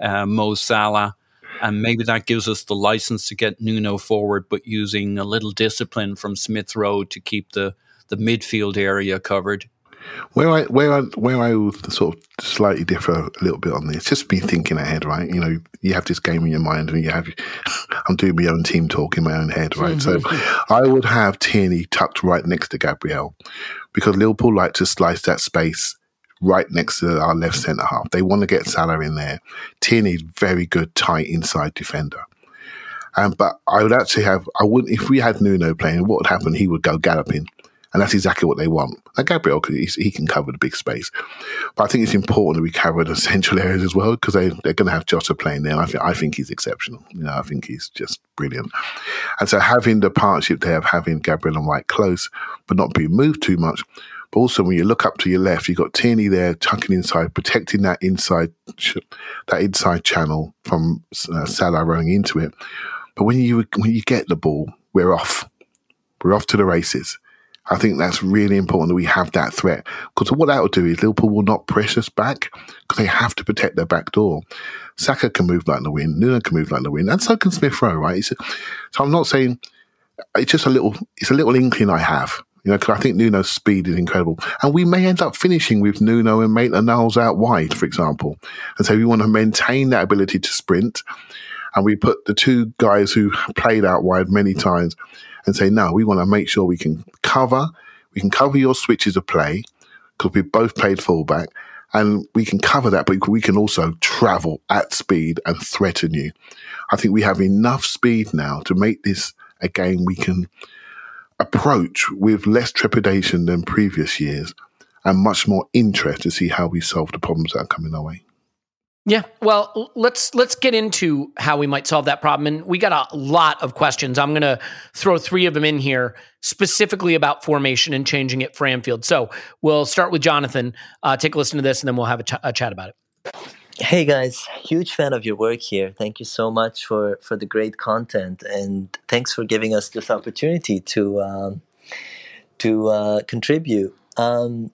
uh, Mo Salah and maybe that gives us the license to get Nuno forward, but using a little discipline from Smith Rowe to keep the the midfield area covered. Where I where I where I would sort of slightly differ a little bit on this, just be thinking ahead, right? You know, you have this game in your mind, and you have. *laughs* I'm doing my own team talk in my own head, right? so *laughs* I would have Tierney tucked right next to Gabriel, because Liverpool like to slice that space right next to our left centre half. They want to get Salah in there. Tierney's very good tight inside defender. Um, but I would actually have, I wouldn't, if we had Nuno playing, what would happen? He would go galloping. And that's exactly what they want. Now, Gabriel, he can cover the big space. But I think it's important that we cover the *laughs* central areas as well because they, they're going to have Jota playing there. I, think I think he's exceptional. You know, I think he's just brilliant. And so having the partnership there of having Gabriel and White close, but not being moved too much. But also, when you look up to your left, you've got Tierney there tucking inside, protecting that inside that inside channel from uh, Salah running into it. But when you when you get the ball, we're off. We're off to the races. I think that's really important that we have that threat because what that will do is Liverpool will not press us back because they have to protect their back door. Saka can move like the wind, Nuno can move like the wind, and so can Smith Rowe, right? So I'm not saying it's just a little, it's a little inkling I have, you know, because I think Nuno's speed is incredible, and we may end up finishing with Nuno and Maitland Niles out wide, for example, and so we want to maintain that ability to sprint, and we put the two guys who played out wide many times and say, no, we want to make sure we can cover, we can cover your switches of play because we both played fullback and we can cover that, but we can also travel at speed and threaten you. I think we have enough speed now to make this a game we can approach with less trepidation than previous years and much more interest to see how we solve the problems that are coming our way. Yeah, well, let's let's get into how we might solve that problem. And we got a lot of questions. I'm going to throw three of them in here, specifically about formation and changing it for Anfield. So we'll start with Jonathan. Uh, take a listen to this, and then we'll have a, ch- a chat about it. Hey guys, huge fan of your work here. Thank you so much for for the great content, and thanks for giving us this opportunity to um, to uh, contribute. Um,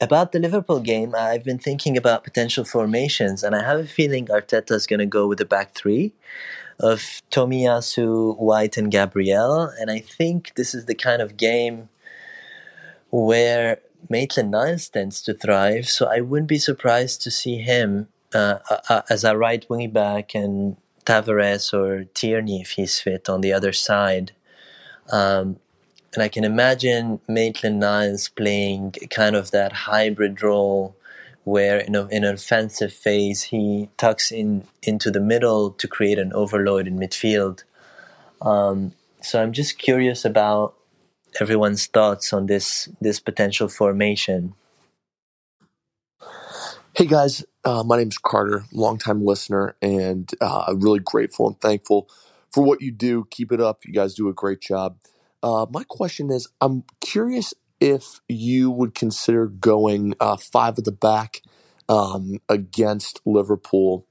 about the Liverpool game, I've been thinking about potential formations, and I have a feeling Arteta's going to go with the back three of Tomiyasu, White, and Gabriel. And I think this is the kind of game where Maitland Niles tends to thrive. So I wouldn't be surprised to see him uh, uh, as a right wing back and Tavares or Tierney, if he's fit, on the other side. Um, and I can imagine Maitland Niles playing kind of that hybrid role where in, a, in an offensive phase he tucks in into the middle to create an overload in midfield. Um, so I'm just curious about everyone's thoughts on this this potential formation. Hey guys, uh, my name's Carter, longtime listener, and uh, really grateful and thankful for what you do. Keep it up. You guys do a great job. Uh, my question is I'm curious if you would consider going uh, five at the back um, against Liverpool.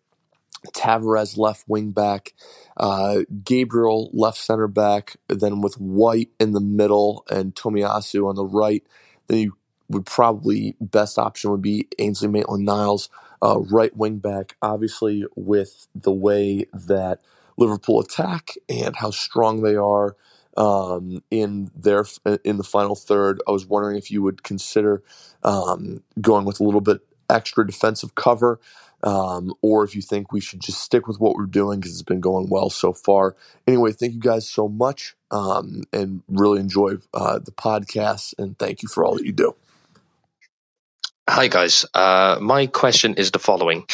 Tavares left wing back, uh, Gabriel left center back, then with White in the middle and Tomiyasu on the right. Then you would probably best option would be Ainsley Maitland Niles, uh, right wing back. Obviously, with the way that Liverpool attack and how strong they are, um, in their in the final third. I was wondering if you would consider um, going with a little bit extra defensive cover, um, or if you think we should just stick with what we're doing because it's been going well so far. Anyway, thank you guys so much, um, and really enjoy uh, the podcast. And thank you for all that you do. Hi guys. Uh, my question is the following.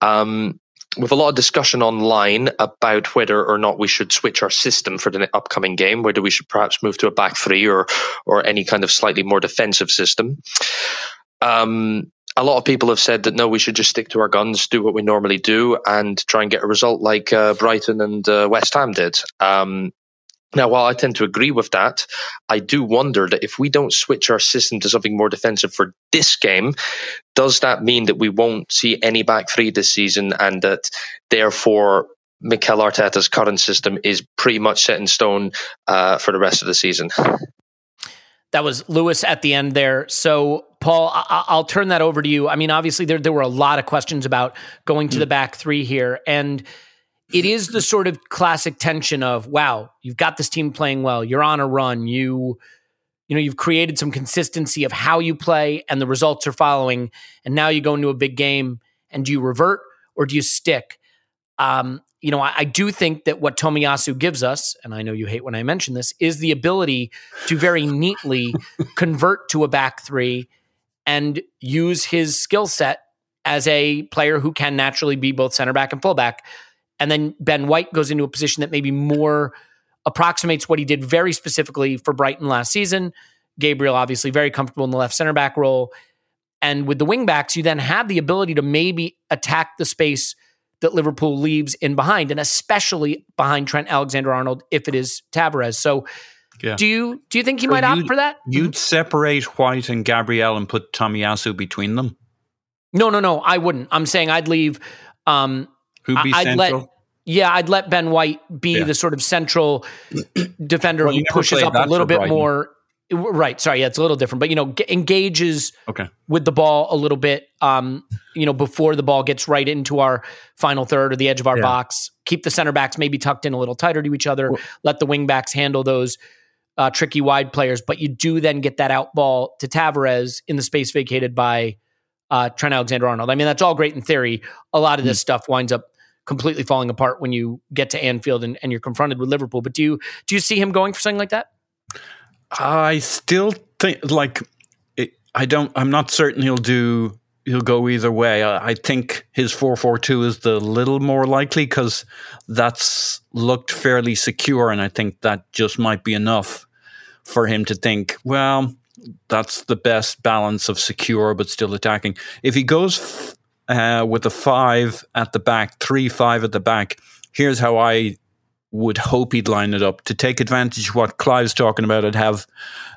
Um, with a lot of discussion online about whether or not we should switch our system for the upcoming game, whether we should perhaps move to a back three or or any kind of slightly more defensive system. Um, a lot of people have said that no, we should just stick to our guns, do what we normally do, and try and get a result like uh, Brighton and uh, West Ham did. Um, now, while I tend to agree with that, I do wonder that if we don't switch our system to something more defensive for this game, does that mean that we won't see any back three this season and that therefore Mikel Arteta's current system is pretty much set in stone uh, for the rest of the season? That was Lewis at the end there. So, Paul, I- will turn that over to you. I mean, obviously, there, there were a lot of questions about going to mm. the back three here. And it is the sort of classic tension of wow you've got this team playing well you're on a run you you know you've created some consistency of how you play and the results are following and now you go into a big game and do you revert or do you stick? Um, you know I, I do think that what tomiyasu gives us and i know you hate when i mention this is the ability to very neatly *laughs* convert to a back three and use his skill set as a player who can naturally be both center back and fullback and then Ben White goes into a position that maybe more approximates what he did very specifically for Brighton last season. Gabriel, obviously, very comfortable in the left center back role. And with the wingbacks, you then have the ability to maybe attack the space that Liverpool leaves in behind, and especially behind Trent Alexander Arnold if it is Tavares. So, yeah. do you do you think he might opt for that? You'd separate White and Gabriel and put Tomiyasu between them. No, no, no. I wouldn't. I'm saying I'd leave um, who be I'd central? Let, yeah, I'd let Ben White be yeah. the sort of central *clears throat* defender well, who pushes up a little bit more. Right. Sorry. Yeah, it's a little different, but you know, g- engages Okay. with the ball a little bit. Um, you know, before the ball gets right into our final third or the edge of our Yeah. box. Keep the center backs maybe tucked in a little tighter to each other. let the wing backs handle those uh, tricky wide players. But you do then get that out ball to Tavares in the space vacated by uh, Trent Alexander Arnold. I mean, that's all great in theory. A lot of this stuff winds up completely falling apart when you get to Anfield and, and you're confronted with Liverpool. But do you do you see him going for something like that? I still think like it, I don't. I'm not certain he'll do. He'll go either way. I, I think his four four two is the little more likely because that's looked fairly secure, and I think that just might be enough for him to think. Well, that's the best balance of secure but still attacking. If he goes uh, with a five at the back, three five at the back, here's how I would hope he'd line it up to take advantage of what Clive's talking about. I'd have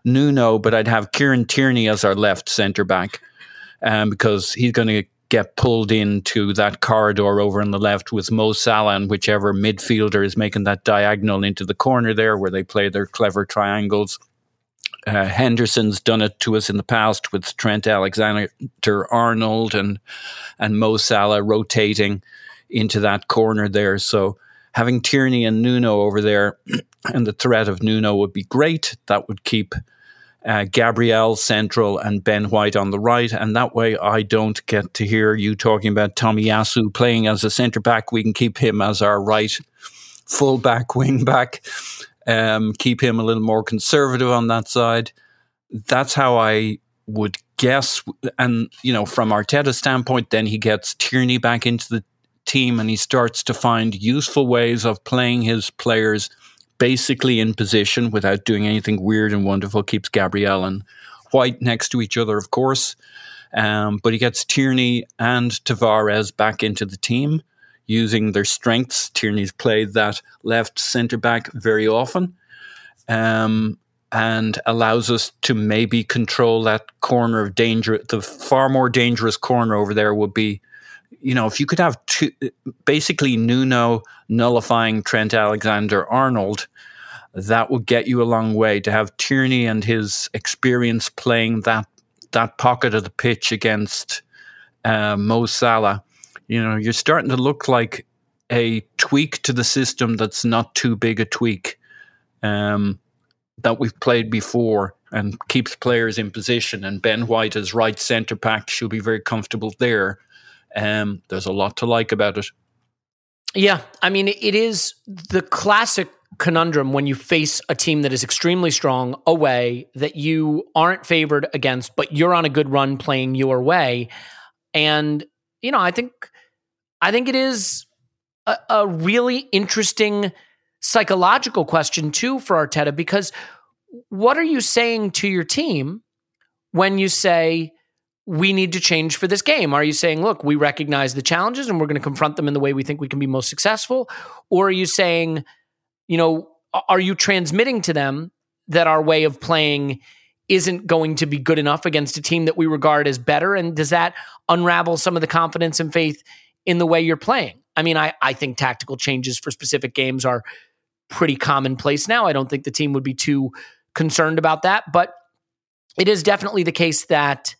Nuno, but I'd have Kieran Tierney as our left centre back um, because he's going to get pulled into that corridor over on the left with Mo Salah and whichever midfielder is making that diagonal into the corner there where they play their clever triangles. Uh, Henderson's done it to us in the past with Trent Alexander Arnold and and Mo Salah rotating into that corner there. So having Tierney and Nuno over there *clears throat* and the threat of Nuno would be great. That would keep uh, Gabriel central and Ben White on the right. And that way I don't get to hear you talking about Tomiyasu playing as a centre back. We can keep him as our right full back, wing back, um, keep him a little more conservative on that side. That's how I would guess. And, you know, from Arteta's standpoint, then he gets Tierney back into the team and he starts to find useful ways of playing his players basically in position without doing anything weird and wonderful. Keeps Gabriel and White next to each other, of course. Um, but he gets Tierney and Tavares back into the team using their strengths. Tierney's played that left centre back very often. Um, and allows us to maybe control that corner of danger. The far more dangerous corner over there would be you know, if you could have two, basically Nuno nullifying Trent Alexander Arnold, that would get you a long way. To have Tierney and his experience playing that that pocket of the pitch against uh, Mo Salah, you know, you're starting to look like a tweak to the system that's not too big a tweak um, that we've played before and keeps players in position. And Ben White as right centre back should be very comfortable there. Um, there's a lot to like about it. Yeah, I mean, it is the classic conundrum when you face a team that is extremely strong away that you aren't favored against, but you're on a good run playing your way. And you know, I think I think it is a, a really interesting psychological question too for Arteta because what are you saying to your team when you say we need to change for this game? Are you saying, look, we recognize the challenges and we're going to confront them in the way we think we can be most successful? Or are you saying, you know, are you transmitting to them that our way of playing isn't going to be good enough against a team that we regard as better? And does that unravel some of the confidence and faith in the way you're playing? I mean, I, I think tactical changes for specific games are pretty commonplace now. I don't think the team would be too concerned about that, but it is definitely the case that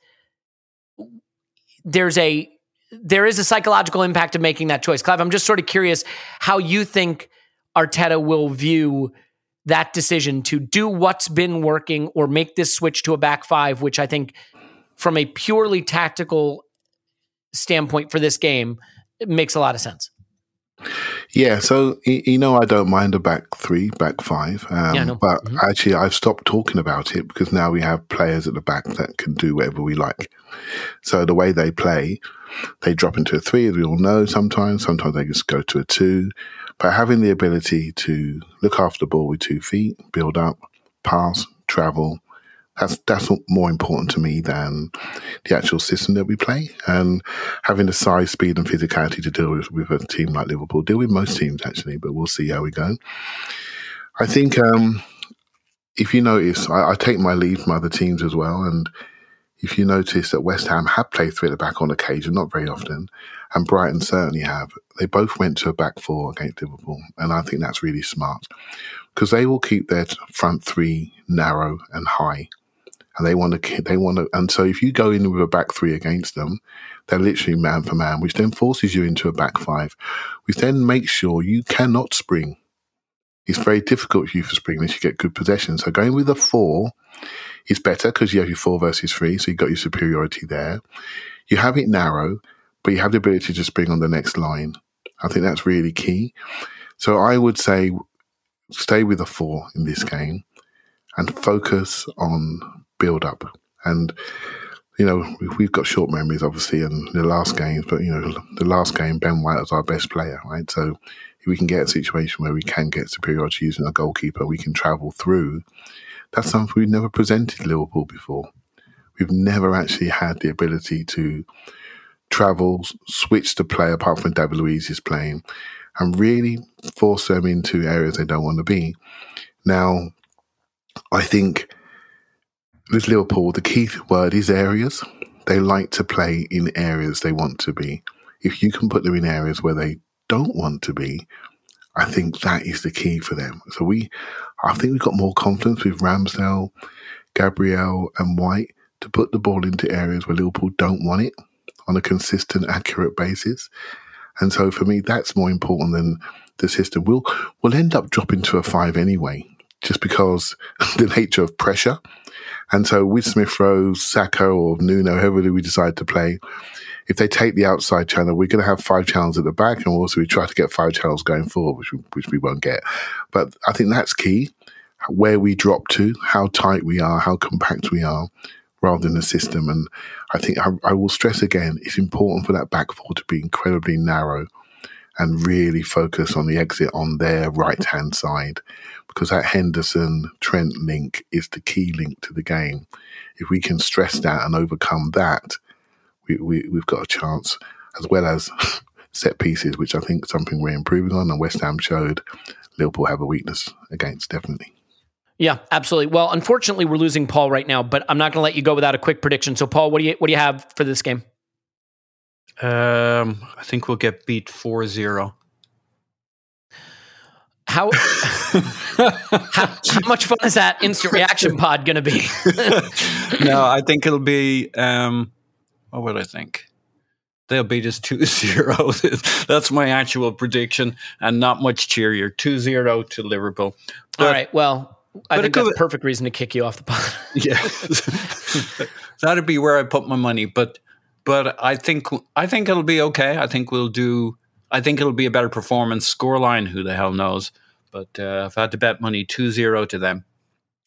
there's a there is a psychological impact of making that choice. Clive, I'm just sort of curious how you think Arteta will view that decision to do what's been working or make this switch to a back five, which I think from a purely tactical standpoint for this game makes a lot of sense. Yeah, so you know I don't mind a back three, back five, um, Yeah, know. but Mhm. actually I've stopped talking about it because now we have players at the back that can do whatever we like. So the way they play, they drop into a three, as we all know. Sometimes, sometimes they just go to a two, but having the ability to look after the ball with two feet, build up, pass, travel. That's that's more important to me than the actual system that we play, and having the size, speed, and physicality to deal with, with a team like Liverpool. Deal with most teams actually, but we'll see how we go. I think um, if you notice, I, I take my lead from other teams as well, and if you notice that West Ham have played three at the back on occasion, not very often, and Brighton certainly have, they both went to a back four against Liverpool, and I think that's really smart. because they will keep their front three narrow and high, and they want to they want to. And so if you go in with a back three against them, they're literally man for man, which then forces you into a back five, which then makes sure you cannot spring. It's very difficult for you for spring unless you get good possession. So going with a four is better because you have your four versus three, so you've got your superiority there. You have it narrow, but you have the ability to spring on the next line. I think that's really key. So I would say stay with a four in this game and focus on build up. And you know, we've got short memories, obviously, in the last games, but, you know, the last game, Ben White was our best player, right? So if we can get a situation where we can get superiority using a goalkeeper, we can travel through, that's something we've never presented Liverpool before. We've never actually had the ability to travel, switch the play, apart from David Luiz is playing, and really force them into areas they don't want to be. Now, I think with Liverpool, the key word is areas. They like to play in areas they want to be. If you can put them in areas where they don't want to be, I think that is the key for them. So we, I think we've got more confidence with Ramsdale, Gabriel, and White to put the ball into areas where Liverpool don't want it on a consistent, accurate basis. And so for me, that's more important than the system. We'll we'll end up dropping to a five anyway, just because *laughs* the nature of pressure. And so with Smith Rowe, Saka, or Nuno, whoever we decide to play, if they take the outside channel, we're going to have five channels at the back, and also we try to get five channels going forward, which we, which we won't get. But I think that's key. Where we drop to, how tight we are, how compact we are, rather than the system. And I think I, I will stress again, it's important for that back four to be incredibly narrow and really focus on the exit on their right hand side because that Henderson Trent link is the key link to the game. If we can stress that and overcome that, we, we, we've got a chance, as well as *laughs* set pieces, which I think something we're improving on. And West Ham showed Liverpool have a weakness against, definitely. Yeah, absolutely. Well, unfortunately, we're losing Paul right now, but I'm not going to let you go without a quick prediction. So, Paul, what do you what do you have for this game? Um, I think we'll get beat 4-0. How, *laughs* how, how much fun is that instant reaction *laughs* pod going to be? *laughs* no, I think it'll be um what would I think? They'll beat us 2-0. That's my actual prediction and not much cheerier. 2-0 to Liverpool. But, All right. Well, I think that's a perfect reason to kick you off the pod. yeah. That'd be where I put my money, but but I think I think it'll be okay. I think we'll do I think it'll be a better performance. Scoreline, who the hell knows? But uh, if I had to bet money, 2-0 to them.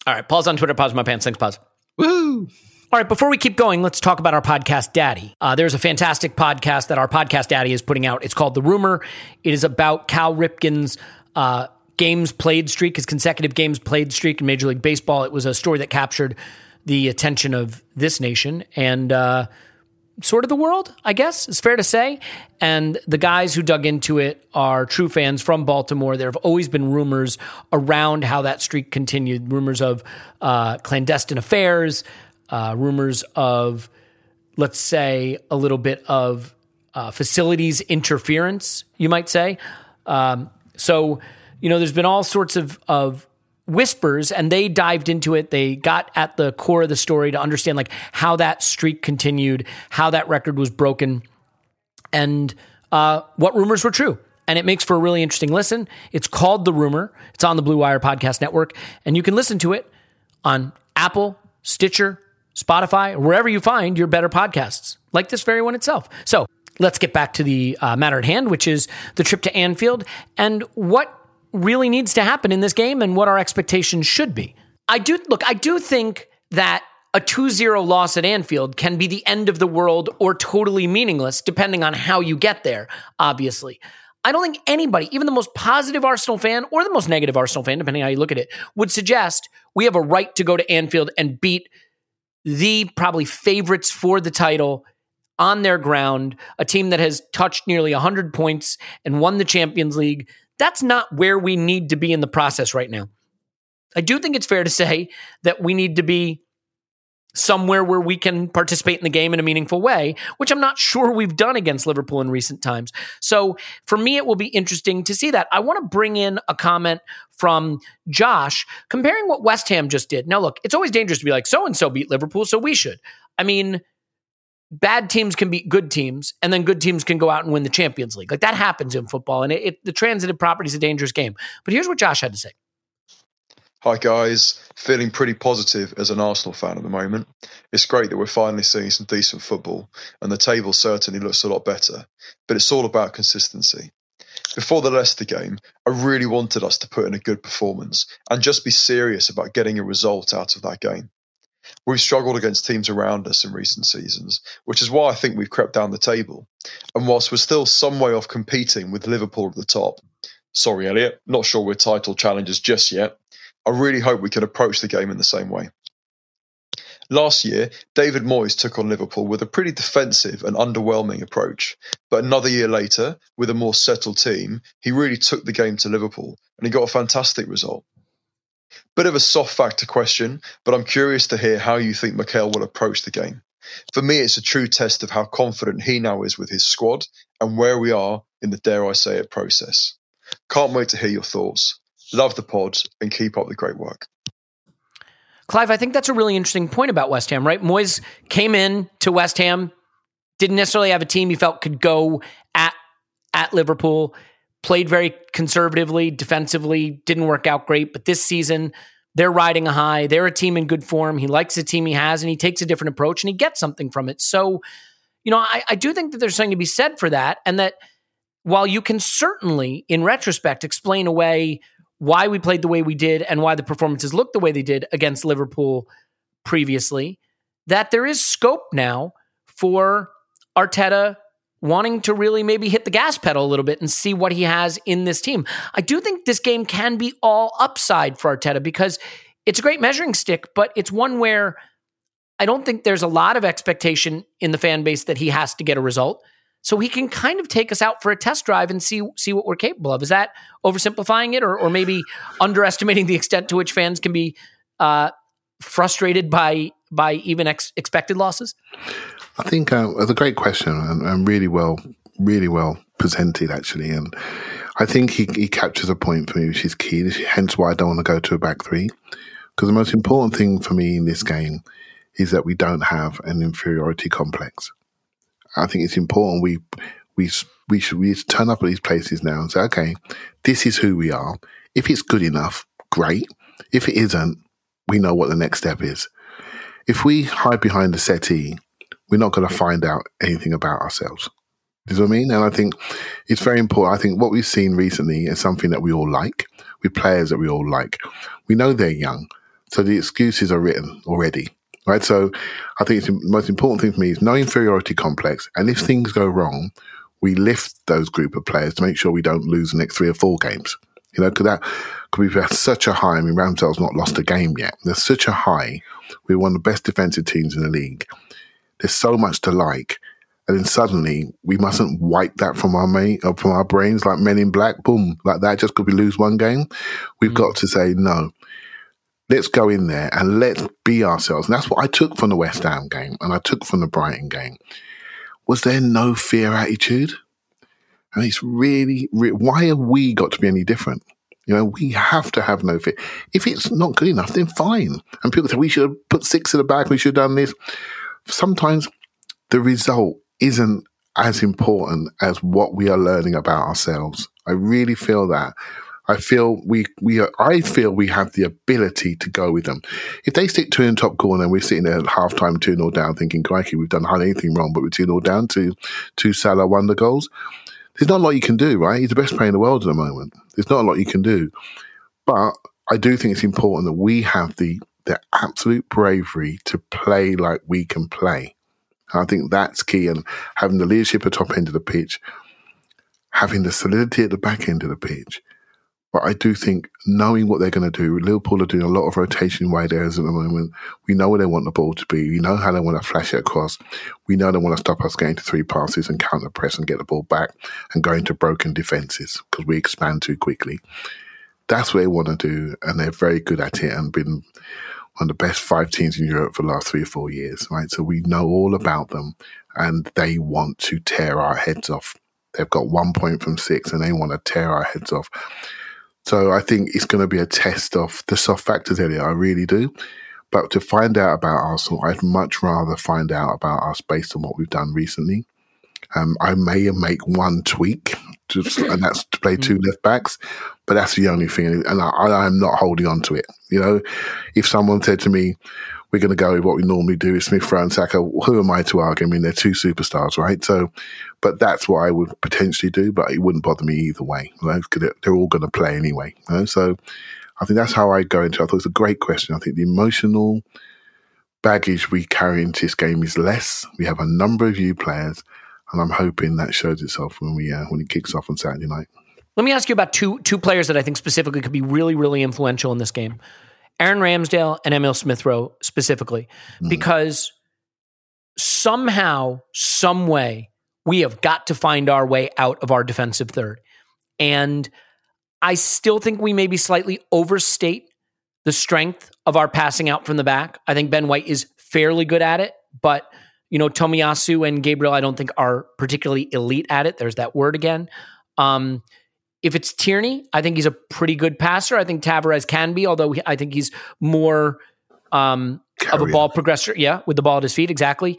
All right, pause on Twitter. Pause my pants. Thanks, pause. Woo! All right, before we keep going, let's talk about our podcast daddy. Uh, there's a fantastic podcast that our podcast daddy is putting out. It's called The Rumor. It is about Cal Ripken's uh, games played streak, his consecutive games played streak in Major League Baseball. It was a story that captured the attention of this nation and uh, sort of the world, I guess, is fair to say. And the guys who dug into it are true fans from Baltimore. There have always been rumors around how that streak continued rumors of uh, clandestine affairs, uh, rumors of, let's say, a little bit of uh, facilities interference, you might say. Um, so, you know, there's been all sorts of, of whispers and they dived into it. They got at the core of the story to understand like how that streak continued how that record was broken. And uh, what rumors were true. And it makes for a really interesting listen. It's called the rumor. It's on the blue wire podcast network. And you can listen to it on apple stitcher spotify wherever you find your better podcasts like this very one itself. So let's get back to the uh, matter at hand which is the trip to anfield. And what really needs to happen in this game and what our expectations should be. I do look, I do think that a 2-0 loss at Anfield can be the end of the world or totally meaningless depending on how you get there, obviously. I don't think anybody, even the most positive Arsenal fan or the most negative Arsenal fan, depending how you look at it, would suggest we have a right to go to Anfield and beat the probably favorites for the title on their ground, a team that has touched nearly 100 points and won the Champions League, that's not where we need to be in the process right now. I do think it's fair to say that we need to be somewhere where we can participate in the game in a meaningful way, which I'm not sure we've done against Liverpool in recent times. So for me, it will be interesting to see that. I want to bring in a comment from Josh comparing what West Ham just did. Now, look, it's always dangerous to be like, so and so beat Liverpool, so we should. I mean, bad teams can beat good teams, and then good teams can go out and win the Champions League. Like that happens in football, and it, it, the transitive property is a dangerous game. But here's what Josh had to say. Hi guys, feeling pretty positive as an Arsenal fan at the moment. It's great that we're finally seeing some decent football, and the table certainly looks a lot better. But it's all about consistency. Before the Leicester game, I really wanted us to put in a good performance and just be serious about getting a result out of that game. We've struggled against teams around us in recent seasons, which is why I think we've crept down the table. And whilst we're still some way off competing with Liverpool at the top, sorry, Elliot, not sure we're title challengers just yet, I really hope we can approach the game in the same way. Last year, David Moyes took on Liverpool with a pretty defensive and underwhelming approach. But another year later, with a more settled team, he really took the game to Liverpool and he got a fantastic result. Bit of a soft factor question, but I'm curious to hear how you think Mikel will approach the game. For me, it's a true test of how confident he now is with his squad and where we are in the dare I say it process. Can't wait to hear your thoughts. Love the pod and keep up the great work. Clive, I think that's a really interesting point about West Ham, right? Moyes came in to West Ham, didn't necessarily have a team he felt could go at at Liverpool, played very conservatively, defensively, didn't work out great, but this season they're riding a high. They're a team in good form. He likes the team he has and he takes a different approach and he gets something from it. So, you know, I, I do think that there's something to be said for that. And that while you can certainly, in retrospect, explain away why we played the way we did and why the performances looked the way they did against Liverpool previously, that there is scope now for Arteta wanting to really maybe hit the gas pedal a little bit and see what he has in this team. I do think this game can be all upside for Arteta because it's a great measuring stick, but it's one where I don't think there's a lot of expectation in the fan base that he has to get a result so he can kind of take us out for a test drive and see see what we're capable of. Is that oversimplifying it, or or maybe *laughs* underestimating the extent to which fans can be uh, frustrated by by even ex- expected losses? I think uh, it's a great question and, and, really well, really well presented actually, and I think he, he captures a point for me which is key. Hence why I don't want to go to a back three because the most important thing for me in this game is that we don't have an inferiority complex. I think it's important we we we should we turn up at these places now and say, okay, this is who we are. If it's good enough, great. If it isn't, we know what the next step is. If we hide behind the settee, we're not going to find out anything about ourselves. Do you know what I mean? And I think it's very important. I think what we've seen recently is something that we all like, with players that we all like. We know they're young, so the excuses are written already right? So I think it's the most important thing for me is no inferiority complex. And if mm. things go wrong, we lift those group of players to make sure we don't lose the next three or four games. You know, because that could be at such a high. I mean, Ramsdale's not lost a game yet. There's such a high. We're one of the best defensive teams in the league. There's so much to like. And then suddenly we mustn't wipe that from our main, uh, from our brains like Men in Black. Boom, like that. Just because we lose one game, we've mm-hmm. got to say no let's go in there and let's be ourselves. And that's what I took from the West Ham game and I took from the Brighton game. Was there no fear attitude? And it's really, really why have we got to be any different? You know, we have to have no fear. If it's not good enough, then fine. And people say we should have put six in the bag, we should have done this. Sometimes the result isn't as important as what we are learning about ourselves. I really feel that. I feel we we are, I feel we have the ability to go with them. If they stick two in top corner and we're sitting there at half time two 0 down, thinking, "Crikey, we've done hardly anything wrong," but we're two 0 down to two Salah wonder goals. There's not a lot you can do, right? He's the best player in the world at the moment. There's not a lot you can do, but I do think it's important that we have the the absolute bravery to play like we can play. I think that's key, and having the leadership at the top end of the pitch, having the solidity at the back end of the pitch, but I do think knowing what they're going to do, Liverpool are doing a lot of rotation wide areas at the moment. We know where they want the ball to be. We know how they want to flash it across. We know they want to stop us getting to three passes and counter press and get the ball back and go into broken defences because we expand too quickly. That's what they want to do, and they're very good at it and been one of the best five teams in Europe for the last three or four years, right? So we know all about them and they want to tear our heads off. They've got one point from six and they want to tear our heads off. So I think it's going to be a test of the soft factors area. I really do. But to find out about Arsenal, I'd much rather find out about us based on what we've done recently. Um, I may make one tweak, just, and that's to play two mm. left backs, but that's the only thing. And I, I am not holding on to it. You know, if someone said to me, we're going to go with what we normally do with Smith Rowe and Saka. Who am I to argue? I mean, they're two superstars, right? So, but that's what I would potentially do, but it wouldn't bother me either way, right? Because they're all going to play anyway. You know? So, I think that's how I go into. it. I thought it's a great question. I think the emotional baggage we carry into this game is less. We have a number of new players, and I'm hoping that shows itself when we uh, when it kicks off on Saturday night. Let me ask you about two two players that I think specifically could be really really influential in this game. Aaron Ramsdale and Emil Smith Rowe specifically, mm. because somehow, some way, we have got to find our way out of our defensive third. And I still think we maybe slightly overstate the strength of our passing out from the back. I think Ben White is fairly good at it, but you know, Tomiyasu and Gabriel, I don't think are particularly elite at it. There's that word again. Um, if it's Tierney, I think he's a pretty good passer. I think Tavares can be, although he, I think he's more um, of a ball progressor. Yeah, with the ball at his feet, exactly.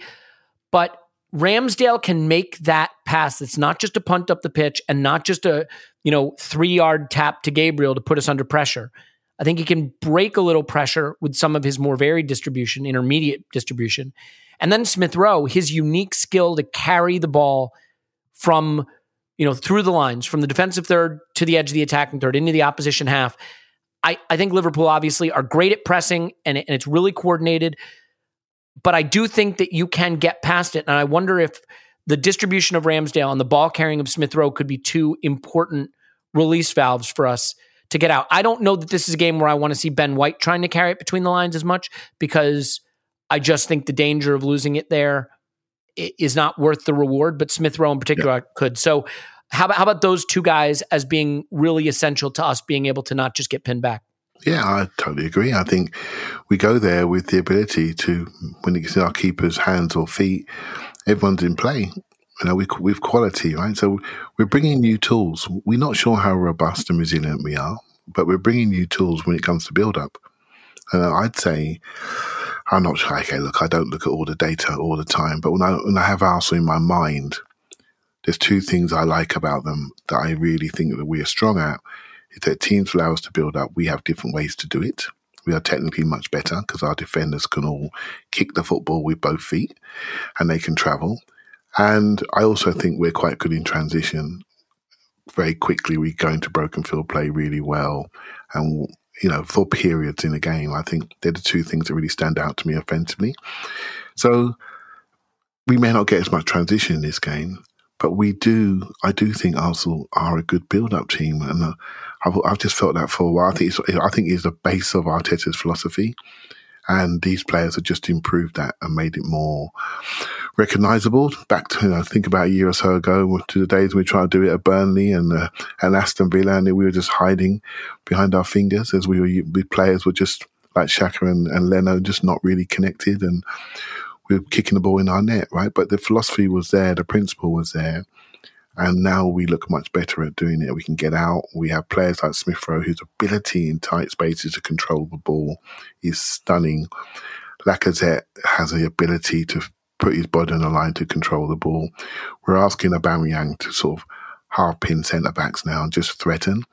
But Ramsdale can make that pass It's not just a punt up the pitch and not just a, you know, three yard tap to Gabriel to put us under pressure. I think he can break a little pressure with some of his more varied distribution, intermediate distribution. And then Smith Rowe, his unique skill to carry the ball from, you know, through the lines, from the defensive third to the edge of the attacking third into the opposition half. I, I think Liverpool obviously are great at pressing and, and it's really coordinated but I do think that you can get past it. And I wonder if the distribution of Ramsdale and the ball carrying of Smith Rowe could be two important release valves for us to get out. I don't know that this is a game where I want to see Ben White trying to carry it between the lines as much because I just think the danger of losing it there is not worth the reward. But Smith Rowe in particular yeah. could. So how about how about those two guys as being really essential to us being able to not just get pinned back? Yeah, I totally agree. I think we go there with the ability to, when it's in our keeper's hands or feet, everyone's in play. You know, with, with quality, right? So we're bringing new tools. We're not sure how robust and resilient we are, but we're bringing new tools when it comes to build up. And I'd say, I'm not sure. Okay, look, I don't look at all the data all the time, but when I when I have Arsenal in my mind, there's two things I like about them that I really think that we are strong at is that teams allow us to build up. We have different ways to do it. We are technically much better because our defenders can all kick the football with both feet and they can travel. And I also think we're quite good in transition. Very quickly, we go into broken field play really well. And, you know, for periods in a game, I think they're the two things that really stand out to me offensively. So we may not get as much transition in this game, but we do, I do think Arsenal are a good build up team. And uh, I've, I've just felt that for a while. I think it's, I think it's the base of Arteta's philosophy, and these players have just improved that and made it more recognisable. Back to you know, think about a year or so ago to the days we tried to do it at Burnley and uh, and Aston Villa, and we were just hiding behind our fingers as we were. The players were just like Xhaka and, and Leno, just not really connected, and we were kicking the ball in our net, right? But the philosophy was there, the principle was there and now we look much better at doing it. We can get out. We have players like Smith Rowe, whose ability in tight spaces to control the ball is stunning. Lacazette has the ability to put his body on the line to control the ball. We're asking Aubameyang to sort of half pin centre backs now and just threaten.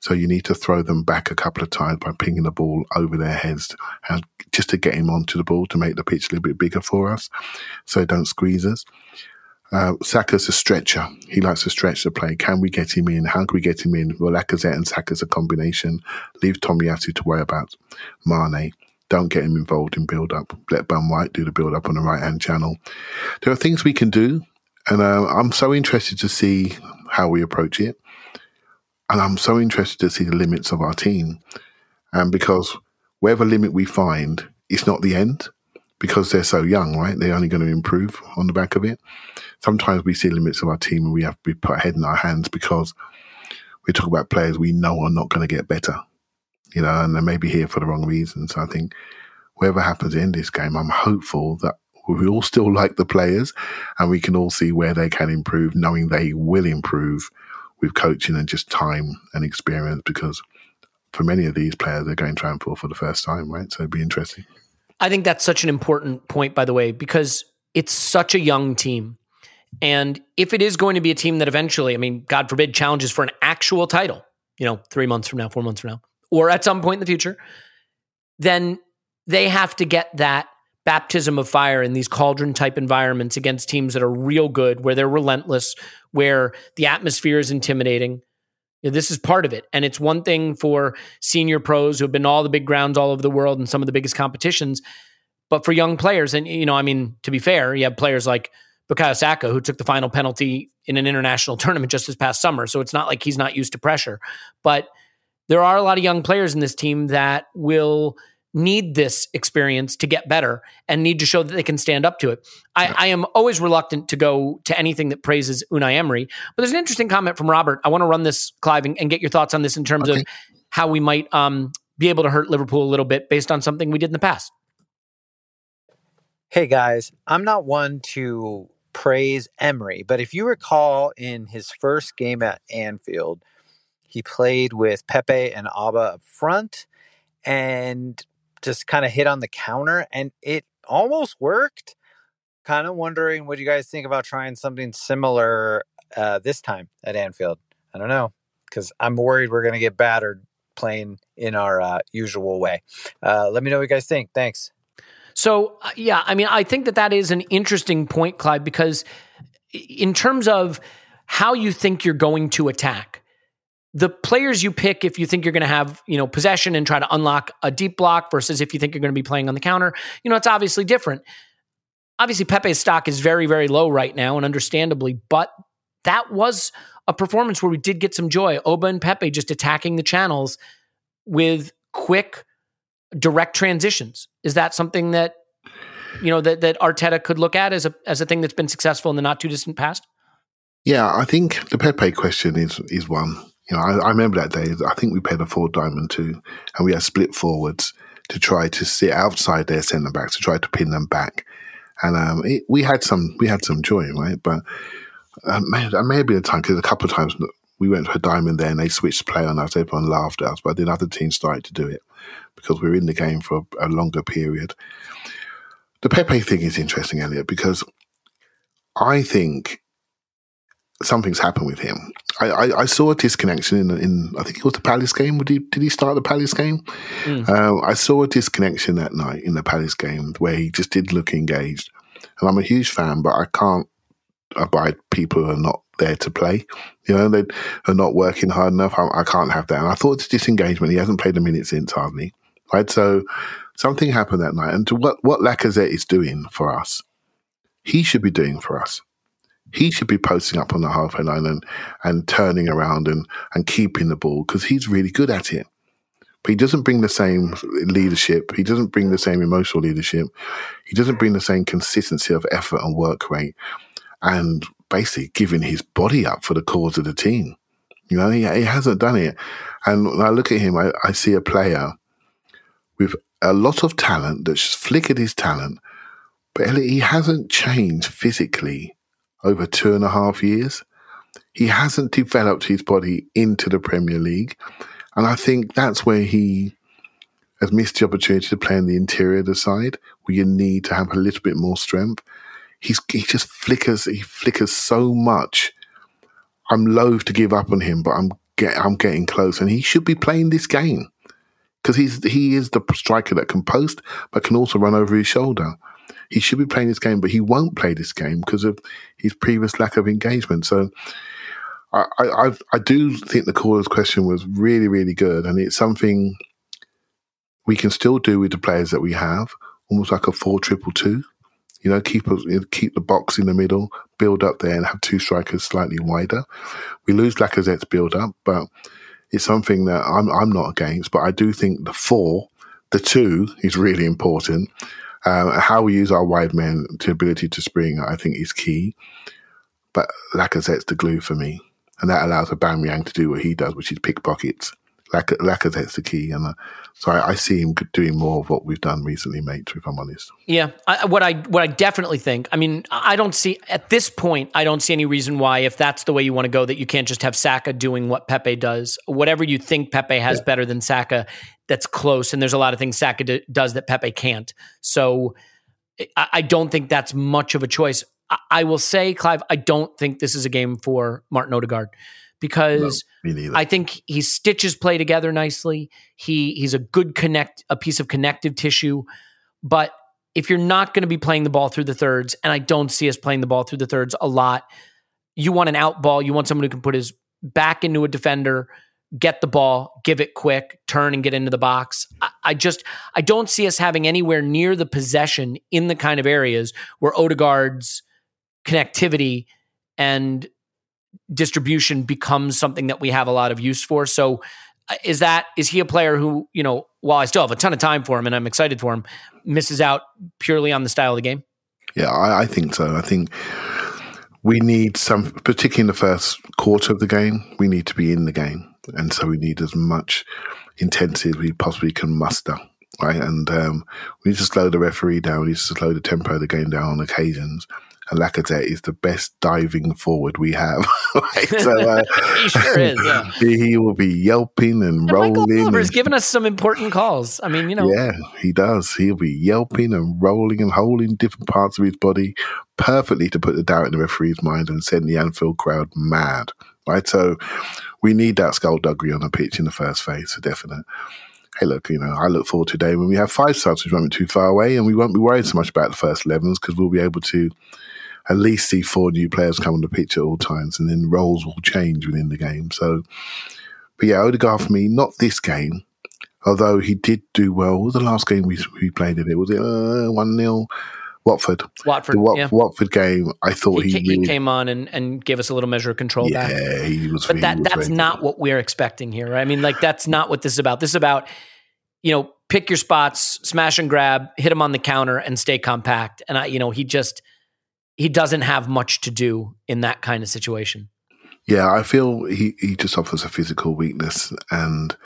So you need to throw them back a couple of times by pinging the ball over their heads and just to get him onto the ball to make the pitch a little bit bigger for us so don't squeeze us. Uh, Saka's a stretcher. He likes to stretch the play. Can we get him in? How can we get him in? Well, Lacazette and Saka's a combination. Leave Tomiyasu to worry about Mane. Don't get him involved in build up. Let Ben White do the build up on the right hand channel. There are things we can do, and uh, I'm so interested to see how we approach it. And I'm so interested to see the limits of our team. And because whatever limit we find, it's not the end because they're so young, right? They're only going to improve on the back of it sometimes we see limits of our team and we have to put head in our hands because we talk about players we know are not going to get better, you know, and they may be here for the wrong reasons. So I think whatever happens in this game, I'm hopeful that we all still *laughs* like the players and we can all see where they can improve, knowing they will improve with coaching and just time and experience because for many of these players, they're going Transport for the first time, right? So it'd be interesting. I think that's such an important point, by the way, because it's such a young team. And if it is going to be a team that eventually, I mean, God forbid, challenges for an actual title, you know, three months from now, four months from now, or at some point in the future, then they have to get that baptism of fire in these cauldron type environments against teams that are real good, where they're relentless, where the atmosphere is intimidating. You know, this is part of it. And it's one thing for senior pros who have been all the big grounds all over the world and some of the biggest competitions. But for young players, and you know, I mean, to be fair, you have players like Bukayo Saka who took the final penalty in an international *laughs* tournament just this past summer. So it's not like he's not used to pressure. But there are a lot of young players in this team that will need this experience to get better and need to show that they can stand up to it. I, I, am always reluctant to go to anything that praises Unai Emery, but there's an interesting comment from Robert. I want to run this, Clive, and, and get your thoughts on this in terms okay. of how we might um, be able to hurt Liverpool a little bit based on something we did in the past. Hey guys, I'm not one to praise Emery, but if you recall in his first game at Anfield, he played with Pepe and Auba up front. And just kind of hit on the counter and it almost worked. Kind of wondering what you guys think about trying something similar uh, this time at Anfield. I don't know because I'm worried we're going to get battered playing in our uh, usual way. Uh, let me know what you guys think. Thanks. So, uh, yeah, I mean, I think that that is an interesting point, Clive, because in terms of how you think you're going to attack, the players you pick if you think you're going to have you know possession and try to unlock a deep block versus if you think you're going to be playing on the counter you know it's obviously different. Obviously pepe's stock is very very low right now and understandably but that was a performance where we did get some joy. Oba and pepe just attacking the channels with quick direct transitions. Is that something that you know that, that arteta could look at as a as a thing that's been successful in the not too distant past? Yeah i think the pepe question is is one you know, I, I, remember that day. I think we played a four diamond two, and we had split forwards to try to sit outside their centre backs to try to pin them back. And um, it, we had some we had some joy, right? But uh, may, that may have been a time because a couple of times we went for a diamond there and they switched play on us. Everyone laughed at us, but then other teams started to do it because we were in the game for a, a longer period. The Pepe thing is interesting, Elliot, because I think something's happened with him. I, I, I, saw a disconnection in, in I think it was the Palace game. Did he, did he start the Palace game? Mm. Uh, I saw a disconnection that night in the Palace game where he just didn't look engaged. And I'm a huge fan, but I can't abide people who are not there to play. You know, they are not working hard enough. I, I can't have that. And I thought it's disengagement. He hasn't played a minute since hardly. Right. So something happened that night. And to what, what Lacazette is doing for us, he should be doing for us he should be posting up on the halfway line and, and turning around and, and keeping the ball because he's really good at it. But he doesn't bring the same leadership. He doesn't bring the same emotional leadership. He doesn't bring the same consistency of effort and work rate and basically giving his body up for the cause of the team. You know, he, he hasn't done it. And when I look at him, I, I see a player with a lot of talent that's flickered his talent, but he hasn't changed physically over two and a half years. He hasn't developed his body into the Premier League. And I think that's where he has missed the opportunity to play in the interior of the side, where you need to have a little bit more strength. He's he just flickers, he flickers so much. I'm loath to give up on him, but I'm get, I'm getting close, and he should be playing this game because he's he is the striker that can post, but can also run over his shoulder he should be playing this game, but he won't play this game because of his previous lack of engagement. So I, I, I do think the caller's question was really, really good, and it's something we can still do with the players that we have, almost like a four triple two. You know, keep keep the box in the middle, build up there, and have two strikers slightly wider. We lose Lacazette's build up, but it's something that I'm I'm not against. But I do think the four, the two, is really important. Um, how we use our wide men to ability to spring, I think, is key. But Lacazette's the glue for me, and that allows Aubameyang to do what he does, which is pickpockets. Lac- Lacazette's the key, and uh, So I, I see him doing more of what we've done recently, mate. If I'm honest. Yeah, I, what I what I definitely think. I mean, I don't see at this point. I don't see any reason why, if that's the way you want to go, that you can't just have Saka doing what Pepe does. Whatever you think Pepe has yeah. better than Saka, that's close. And there's a lot of things Saka d- does that Pepe can't. So I, I, don't think that's much of a choice. I, I, will say, Clive, I don't think this is a game for Martin Odegaard because no, I think he stitches play together nicely. He he's a good connect, a piece of connective tissue. But if you're not going to be playing the ball through the thirds, and I don't see us playing the ball through the thirds a lot, you want an out ball. You want someone who can put his back into a defender, get the ball, give it quick, turn and get into the box. I, I, just I don't see us having anywhere near the possession in the kind of areas where Odegaard's connectivity and distribution becomes something that we have a lot of use for. So uh, is that is he a player who, you know, while I still have a ton of time for him and I'm excited for him, misses out purely on the style of the game? Yeah, I, I think so. I think we need some particularly in the first quarter of the game, we need to be in the game and so we need as much intensity as we possibly can muster. Right, and um, we need to slow the referee down. We need to slow the tempo of the game down on occasions. Lacazette is the best diving forward we have. *laughs* right? So uh, he sure is. Yeah. *laughs* he will be yelping and, and rolling. Michael Oliver's and, giving us some important calls. I mean, you know. Yeah, he does. He'll be yelping and rolling and holding different parts of his body perfectly to put the doubt in the referee's mind and send the Anfield crowd mad. Right, so we need that skullduggery on the pitch in the first phase for definite. Hey, look, you know, I look forward to today when we have five subs, which won't be too far away, and we won't be worried so much about the first 11s because we'll be able to at least see four new players come on the pitch at all times, and then roles will change within the game. So, but yeah, Odegaard for me, not this game, although he did do well. What was the last game we, we played in it? Was it uh, 1 uh, 0? Watford. Watford. The Wat- yeah. Watford game, I thought he, he, really, he, came on and, and gave us a little measure of control yeah, back. Yeah, he was. But that was that's not good. what we're expecting here. Right? I mean, like that's not what this is about. This is about you know pick your spots, smash and grab, hit him on the counter, and stay compact. And I, you know, he just he doesn't have much to do in that kind of situation. Yeah, I feel he he just offers a physical weakness, and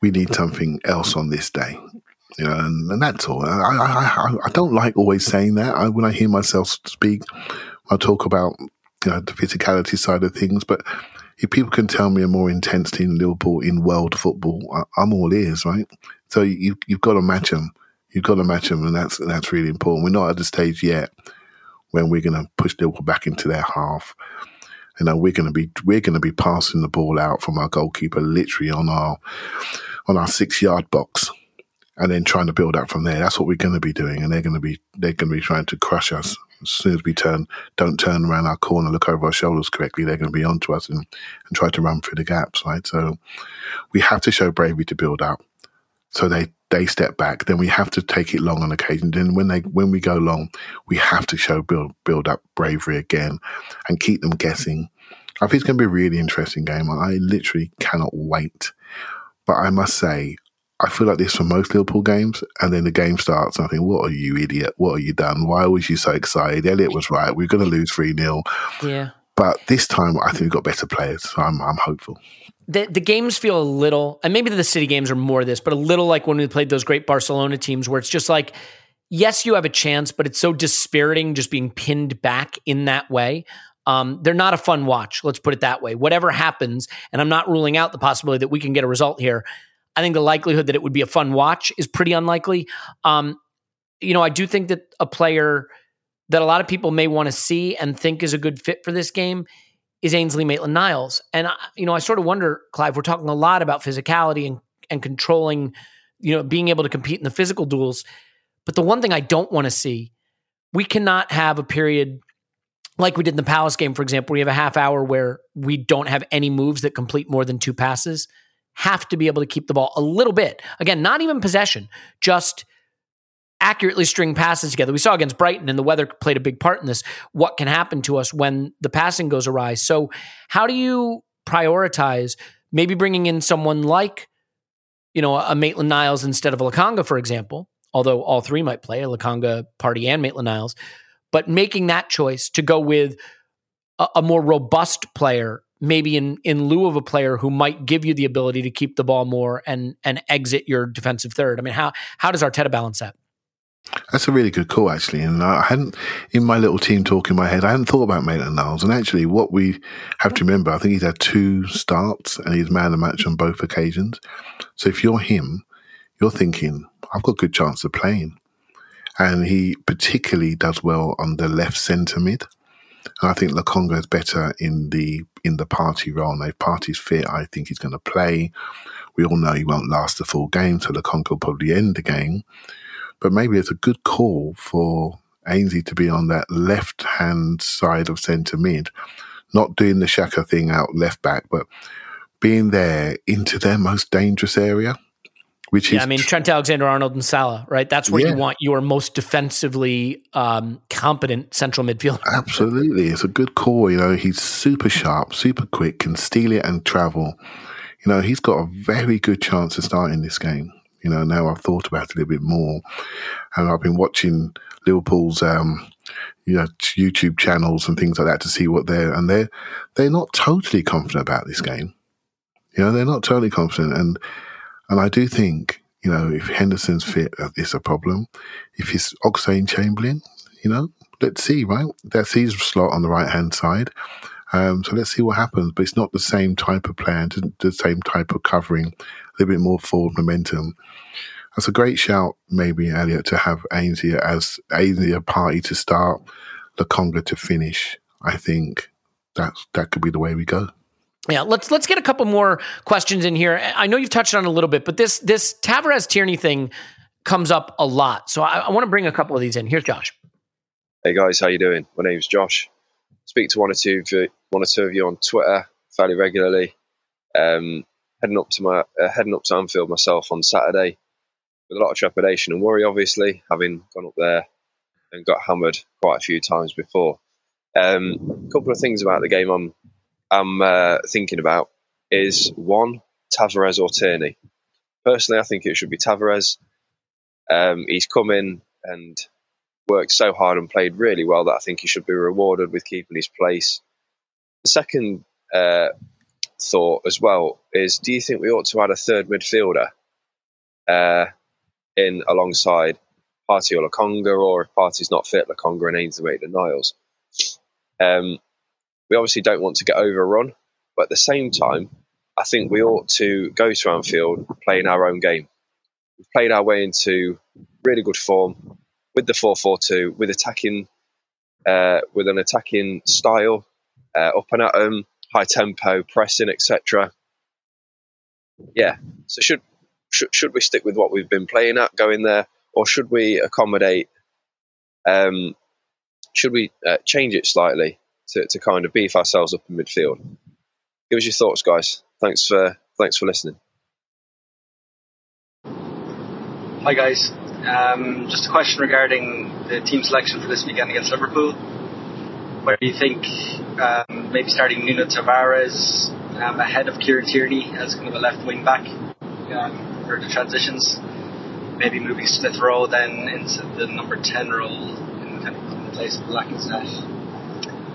we need something else on this day you know, and, and that's all. I, I, I, don't like always saying that. I, when I hear myself speak, I talk about you know the physicality side of things. But if people can tell me a more intense team than Liverpool in world football, I, am all ears, right? So you, you've got to match them. You've got to match them, and that's that's really important. We're not at the stage yet when we're going to push Liverpool back into their half. You know, we're going to be we're going to be passing the ball out from our goalkeeper literally on our on our six yard box and then trying to build up from there. That's what we're going to be doing, and they're going to be they're going to be trying to crush us as soon as we turn don't turn around our corner, look over our shoulders correctly. They're going to be onto us and, and try to run through the gaps, right? So we have to show bravery to build up. So they they step back, then we have to take it long on occasion. Then when they when we go long, we have to show build build up bravery again and keep them guessing. I think it's going to be a really interesting game. I literally cannot wait. But I must say, I feel like this for most Liverpool games, and then the game starts, and I think, "What are you, idiot? What are you done? Why was you so excited?" Elliot was right. We're going to lose three 0 Yeah. But this time, I think we've got better players, so I'm I'm hopeful. The the games feel a little, and maybe the city games are more this, but a little like when we played those great Barcelona teams, where it's just like, yes, you have a chance, but it's so dispiriting just being pinned back in that way. Um, they're not a fun watch. Let's put it that way. Whatever happens, and I'm not ruling out the possibility that we can get a result here. I think the likelihood that it would be a fun watch is pretty unlikely. Um, you know, I do think that a player that a lot of people may want to see and think is a good fit for this game is Ainsley Maitland Niles. And, I, you know, I sort of wonder, Clive, we're talking a lot about physicality and, and controlling, you know, being able to compete in the physical duels. But the one thing I don't want to see, we cannot have a period like we did in the Palace game, for example, we have a half hour where we don't have any moves that complete more than two passes have to be able to keep the ball a little bit. Again, not even possession, just accurately string passes together. We saw against Brighton, and the weather played a big part in this. What can happen to us when the passing goes awry? So, how do you prioritize maybe bringing in someone like, you know, a Maitland Niles instead of a Lokonga, for example? Although all three might play a Lokonga, Partey, and Maitland Niles, but making that choice to go with a, a more robust player maybe in in lieu of a player who might give you the ability to keep the ball more and and exit your defensive third? I mean, how how does Arteta balance that? That's a really good call, actually. And I hadn't, in my little team talk in my head, I hadn't thought about Maitland Niles. And actually, what we have to remember, I think he's had two starts and he's man of the match on both occasions. So if you're him, you're thinking, I've got a good chance of playing. And he particularly does well on the left centre mid. And I think Lokonga is better in the in the Partey role. Now, if Partey's fit, I think he's going to play. We all know he won't last the full game, so Lokonga will probably end the game. But maybe it's a good call for Ainsley to be on that left hand side of centre mid, not doing the Xhaka thing out left back, but being there into their most dangerous area. Which yeah, is I mean Trent Alexander Arnold and Salah, right? That's where Yeah. you want your most defensively um, competent central midfielder. *laughs* Absolutely. It's a good call. You know, he's super sharp, super quick, can steal it and travel. You know, he's got a very good chance of starting this game. You know, now I've thought about it a little bit more and I've been watching Liverpool's um, you know, YouTube channels and things like that to see what they're and they're they're not totally confident about this game. You know, they're not totally confident and and I do think, you know, if Henderson's fit, it's a problem. If it's Oxlade Chamberlain, you know, let's see, right? That's his slot on the right hand side. Um, so let's see what happens. But it's not the same type of plan, the- the same type of covering, a little bit more forward momentum. That's a great shout, maybe, Elliot, to have Ainsley as Ainsley a Partey to start, Lokonga to finish. I think that that could be the way we go. Yeah, let's let's get a couple more questions in here. I know you've touched on it a little bit, but this this Tavares Tierney thing comes up a lot. So I, I want to bring a couple of these in. Here's Josh. Hey guys, how you doing? My name's Josh. Speak to one or two of you, one or two of you on Twitter fairly regularly. Um, heading up to my uh, heading up to Anfield myself on Saturday with a lot of trepidation and worry, obviously, having gone up there and got hammered quite a few times before. Um, a couple of things about the game I'm I'm uh, thinking about is one Tavares or Tierney. Personally, I think it should be Tavares. Um, he's come in and worked so hard and played really well that I think he should be rewarded with keeping his place. The second uh, thought as well is: Do you think we ought to add a third midfielder uh, in alongside Partey or Lokonga, or if Partey's not fit, Lokonga and Ainsley Maitland Niles? Um, we obviously don't want to get overrun, but at the same time, I think we ought to go to Anfield playing our own game. We've played our way into really good form with the 4-4-2, with attacking, uh, with an attacking style, uh, up and at them, high tempo, pressing, etc. Yeah. So should, should should we stick with what we've been playing at, going there, or should we accommodate? Um, should we uh, change it slightly to, to kind of beef ourselves up in midfield? Give us your thoughts, guys. Thanks for thanks for listening. Hi guys. Um, just a question regarding the team selection for this weekend against Liverpool. Where do you think um, maybe starting Nuno Tavares um, ahead of Kieran Tierney as kind of a left wing back um, for the transitions? Maybe moving Smith Rowe then into the number 10 role in kind of place of Lacazette.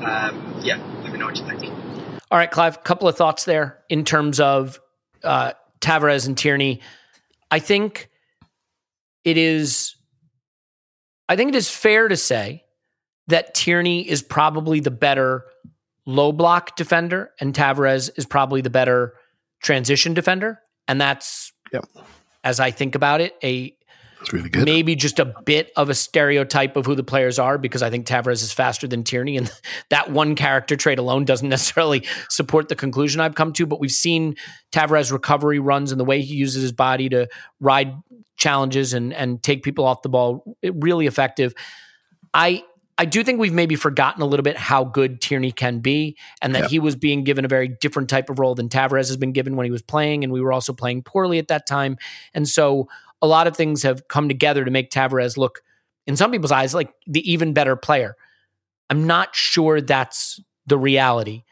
Um, yeah, let me know what you think. All right, Clive, a couple of thoughts there in terms of uh, Tavares and Tierney. I think it is I think it is fair to say that Tierney is probably the better low block defender and Tavares is probably the better transition defender. And that's as I think about it, a That's really good. maybe just a bit of a stereotype of who the players are because I think Tavares is faster than Tierney, and *laughs* that one character trait alone doesn't *laughs* necessarily support the conclusion I've come to. But we've seen Tavares recovery runs and the way he uses his body to ride challenges and and take people off the ball eh, really effective. I I do think we've maybe forgotten a little bit how good Tierney can be, and that Yep. he was being given a very different type of role than Tavares has been given when he was playing, and we were also playing poorly at that time. And so a lot of things have come together to make Tavares look, in some people's eyes, like the even better player. I'm not sure that's the reality.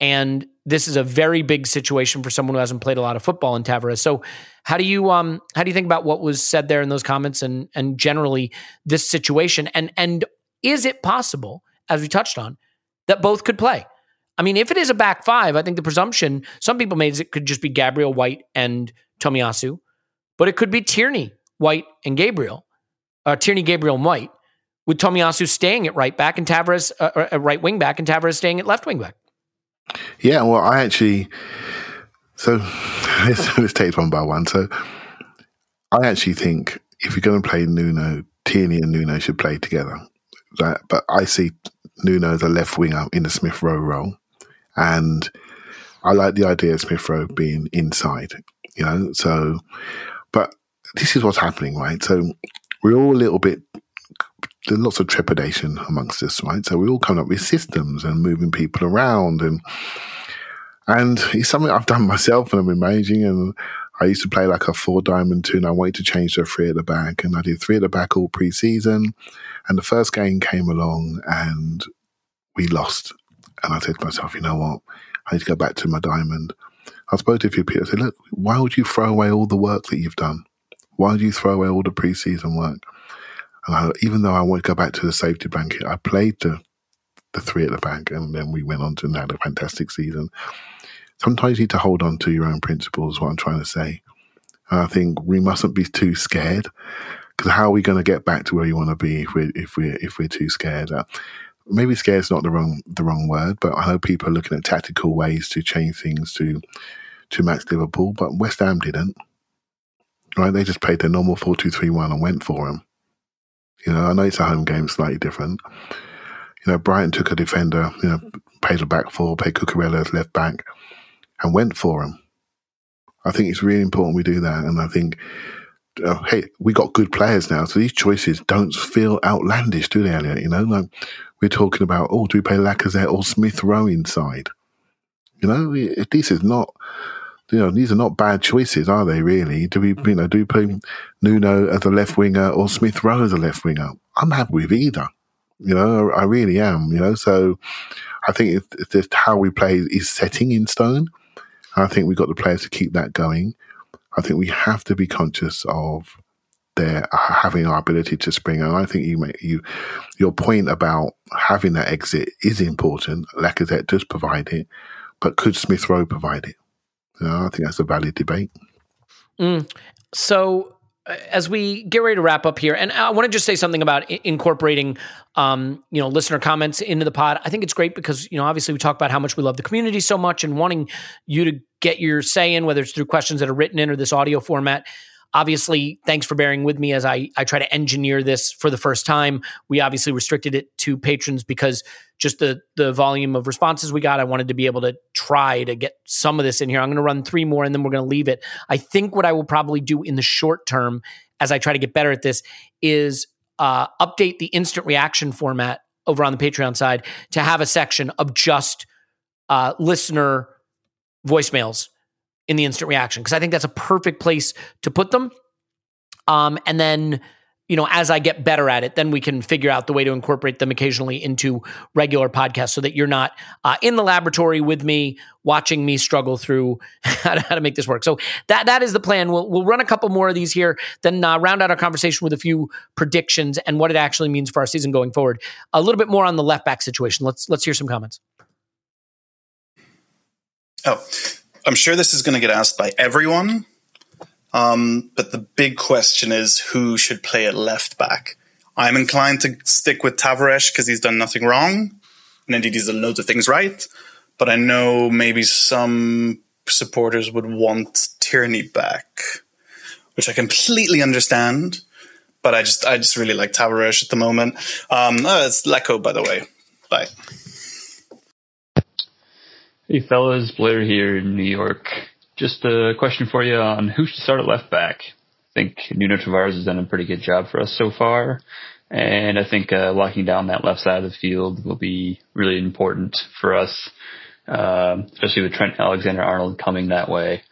And this is a very big situation for someone who hasn't played a lot of football in Tavares. So how do you um how do you think about what was said there in those comments and and generally this situation? And and is it possible, as we touched on, that both could play? I mean, if it is a back five, I think the presumption some people made is it could just be Gabriel White and Tomiyasu, but it could be Tierney, White, and Gabriel, uh, Tierney, Gabriel, and White, with Tomiyasu staying at right back and Tavares uh, uh, right wing back and Tavares staying at left wing back. Yeah, well, I actually. So *laughs* let's, let's take one by one. So I actually think if you're going to play Nuno, Tierney and Nuno should play together. But I see Nuno as a left winger in the Smith Rowe role, and I like the idea of Smith Rowe being inside. You know, so but this is what's happening, right? So we're all a little bit there's lots of trepidation amongst us, right? So we all come up with systems and moving people around, and and it's something I've done *laughs* myself, and I've been managing. And I used to play like a four diamond two, and I wanted to change to a three at the back, and I did three at the back all preseason. And the first game came along, and we lost. And I said to myself, you know what? I need to go back to my diamond. I spoke to a few people. I look, why would you throw away all the work that you've done? Why would you throw away all the preseason work? And I, even though I want to go back to the safety blanket, I played the the three at the back, and then we went on to have a fantastic season. Sometimes you need to hold on to your own principles. What I'm trying to say, and I think we mustn't be too scared because how are we going to get back to where you want to be if we're if we're if we're too scared? Uh, Maybe scare is not the wrong the wrong word, but I know people are looking at tactical ways to change things to to match Liverpool, but West Ham didn't. Right, they just played their normal four two three one and went for them. You know, I know it's a home game, slightly different. You know, Brighton took a defender, you know, paid a back four, paid Cucurella as left back, and went for him. I think it's really important we do that, and I think, uh, hey, we got good players now, so these choices don't feel outlandish, do they, Elliot? You know, like we're talking about, oh, do we play Lacazette or Smith Rowe inside? You know, this is not you know, these are not bad choices, are they? Really? Do we, you know, do we play Nuno as a left winger or Smith Rowe as a left winger? I'm happy with either. You know, I really am. You know, so I think it's, just how we play is setting in stone. I think we've got the players to keep that going. I think we have to be conscious of their having our ability to spring. And I think you make you your point about having that exit is important. Lacazette does provide it, but could Smith Rowe provide it? I think that's a valid debate. Mm. So, uh, as we get ready to wrap up here, and I want to just say something about incorporating, um, you know, listener comments into the pod. I think it's great because you know, obviously, we talk about how much we love the community so much, and wanting you to get your say in, whether it's through questions that are written in or this audio format obviously thanks for bearing with me as I, I try to engineer this for the first time. We obviously restricted it to patrons because just the the volume of responses we got i wanted to be able to try to get some of this in here. I'm going to run three more and then we're going to leave it. I think what i will probably do in the short term as i try to get better at this is uh, update the instant reaction format over on the patreon side to have a section of just uh, listener voicemails in the instant reaction because I think that's a perfect place to put them. Um, and then, you know, as I get better at it, then we can figure out the way to incorporate them occasionally into regular podcasts so that you're not uh, in the laboratory with me watching me struggle through *laughs* how to, make this work. So that that is the plan. We'll we'll run a couple more of these here, then uh, round out our conversation with a few predictions and what it actually means for our season going forward. A little bit more on the left back situation. Let's let's hear some comments. Oh, I'm sure this is going to get asked by everyone, um, but the big question is who should play at left back. I'm inclined to stick with Tavares because he's done nothing wrong, and indeed he's done loads of things right. But I know maybe some supporters would want Tierney back, which I completely understand. But I just I just really like Tavares at the moment. Um, oh, it's Lecco, by the way. Bye. Hey fellas, Blair here in New York. Just a question for you on who should start at left back. I think Nuno Tavares has done a pretty good job for us so far, and I think uh, locking down that left side of the field will be really important for us, uh, especially with Trent Alexander-Arnold coming that way.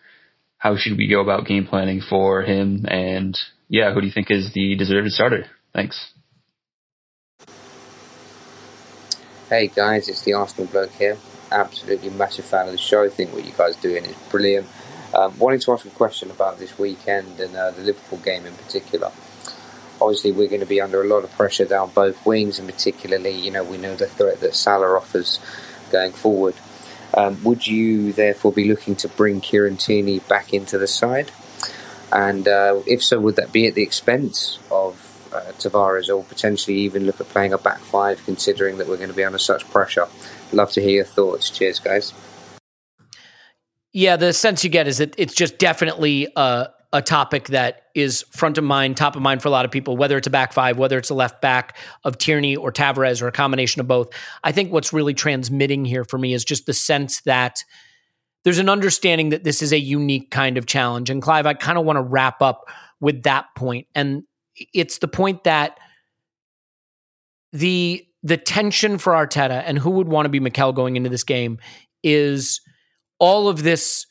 How should we go about game planning for him? And yeah, who do you think is the deserved starter? Thanks. Hey guys, it's the Arsenal bloke here absolutely massive fan of the show. I think what you guys are doing is brilliant. Um, wanted to ask a question about this weekend and uh, the Liverpool game in particular. Obviously, we're going to be under a lot of pressure down both wings, and particularly, you know, we know the threat that Salah offers going forward. Um, would you therefore be looking to bring Kieran Tierney back into the side? And uh, if so, would that be at the expense of uh, Tavares or potentially even look at playing a back five, considering that we're going to be under such pressure? Love to hear your thoughts. Cheers, guys. Yeah, the sense you get is that it's just definitely a, a topic that is front of mind, top of mind for a lot of people, whether it's a back five, whether it's a left back of Tierney or Tavares or a combination of both. I think what's really transmitting here for me is just the sense that there's an understanding that this is a unique kind of challenge. And Clive, I kind of want to wrap up with that point. And it's the point that the the tension for Arteta and who would want to be Mikel going into this game is all of this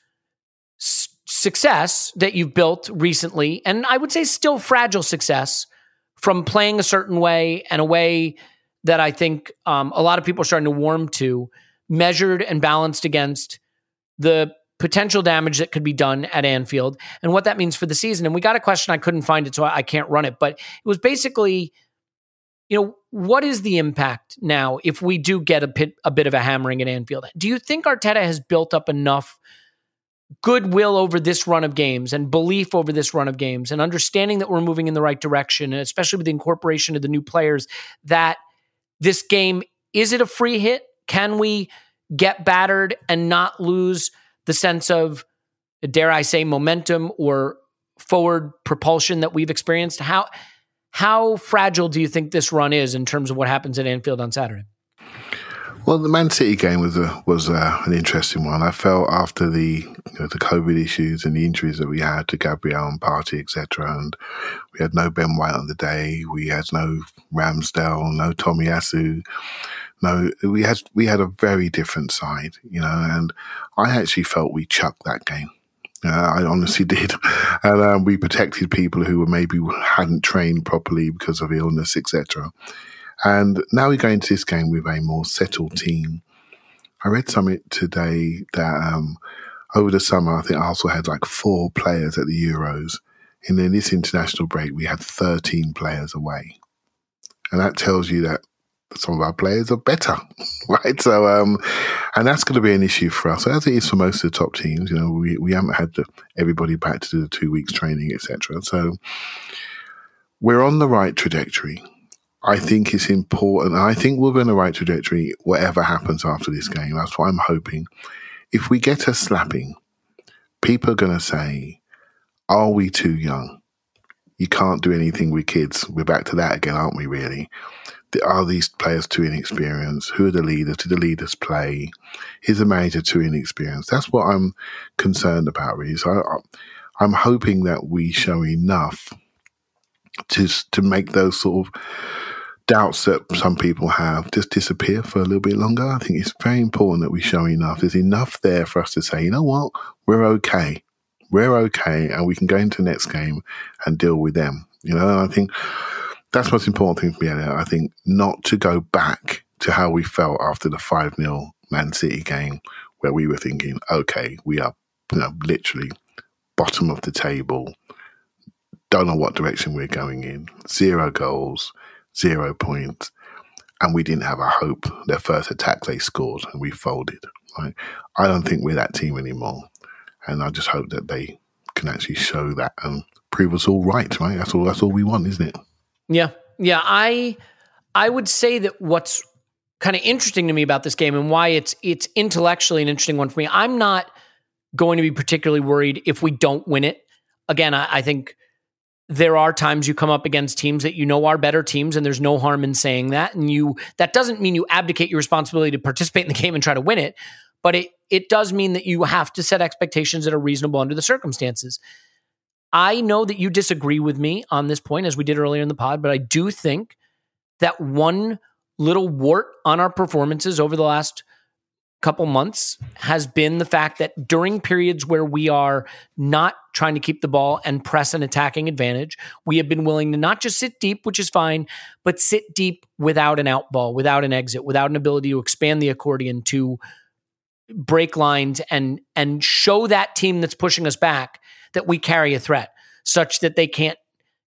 s- success that you've built recently, and I would say still fragile success from playing a certain way and a way that I think um, a lot of people are starting to warm to, measured and balanced against the potential damage that could be done at Anfield and what that means for the season. And we got a question, I couldn't find it, so I can't run it, but it was basically, you know, what is the impact now if we do get a bit, a bit of a hammering at Anfield? Do you think Arteta has built up enough goodwill over this run of games and belief over this run of games and understanding that we're moving in the right direction, and especially with the incorporation of the new players, that this game is it a free hit? Can we get battered and not lose the sense of, dare I say, momentum or forward propulsion that we've experienced? How how fragile do you think this run is in terms of what happens at Anfield on Saturday? Well, the Man City game was a was a, an interesting one. I felt after the you know, the COVID issues and the injuries that we had to Gabriel and Partey, etc., and we had no Ben White on the day. We had no Ramsdale, no Tomiyasu. No, we had we had a very different side, you know, and I actually felt we chucked that game. Uh, I honestly *laughs* did, and um, we protected people who were maybe hadn't trained properly because of illness, etc. And now we go into this game with a more settled team. I read something today that um, over the summer, I think Arsenal had like four players at the Euros. And in this international break, we had 13 players away. And that tells you that some of our players are better, *laughs* right? So, um, and that's going to be an issue for us, as it is for most of the top teams. You know, we, we haven't had the, everybody back to do the two weeks training, etc. So, we're on the right trajectory. I think it's important. I think we're on the right trajectory, whatever happens after this game. That's what I'm hoping. If we get a slapping, people are going to say, Are we too young? You can't do anything with kids. We're back to that again, aren't we, really? Are these players too inexperienced? Who are the leaders? Do the leaders play? Is the manager too inexperienced? That's what I'm concerned about, really. So I, I'm hoping that we show enough to to make those sort of doubts that some people have just disappear for a little bit longer. I think it's very important that we show enough. There's enough there for us to say, you know what, we're okay. We're okay, and we can go into the next game and deal with them. You know, I think that's the most important thing for me. I think not to go back to how we felt after the 5 0 Man City game, where we were thinking, okay, we are you know, literally bottom of the table, don't know what direction we're going in, zero goals, zero points, and we didn't have a hope. Their first attack they scored and we folded. Right? I don't think we're that team anymore, and I just hope that they can actually show that and prove us all right. Right? That's all. That's all we want, isn't it? Yeah, yeah. I I would say that what's kind of interesting to me about this game and why it's it's intellectually an interesting one for me. I'm not going to be particularly worried if we don't win it. Again, I, I think there are times you come up against teams that you know are better teams and there's no harm in saying that and you that doesn't mean you abdicate your responsibility to participate in the game and try to win it but it it does mean that you have to set expectations that are reasonable under the circumstances i know that you disagree with me on this point as we did earlier in the pod but i do think that one little wart on our performances over the last couple months has been the fact that during periods where we are not trying to keep the ball and press an attacking advantage, we have been willing to not just sit deep, which is fine, but sit deep without an out ball, without an exit, without an ability to expand the accordion to break lines and and show that team that's pushing us back that we carry a threat such that they can't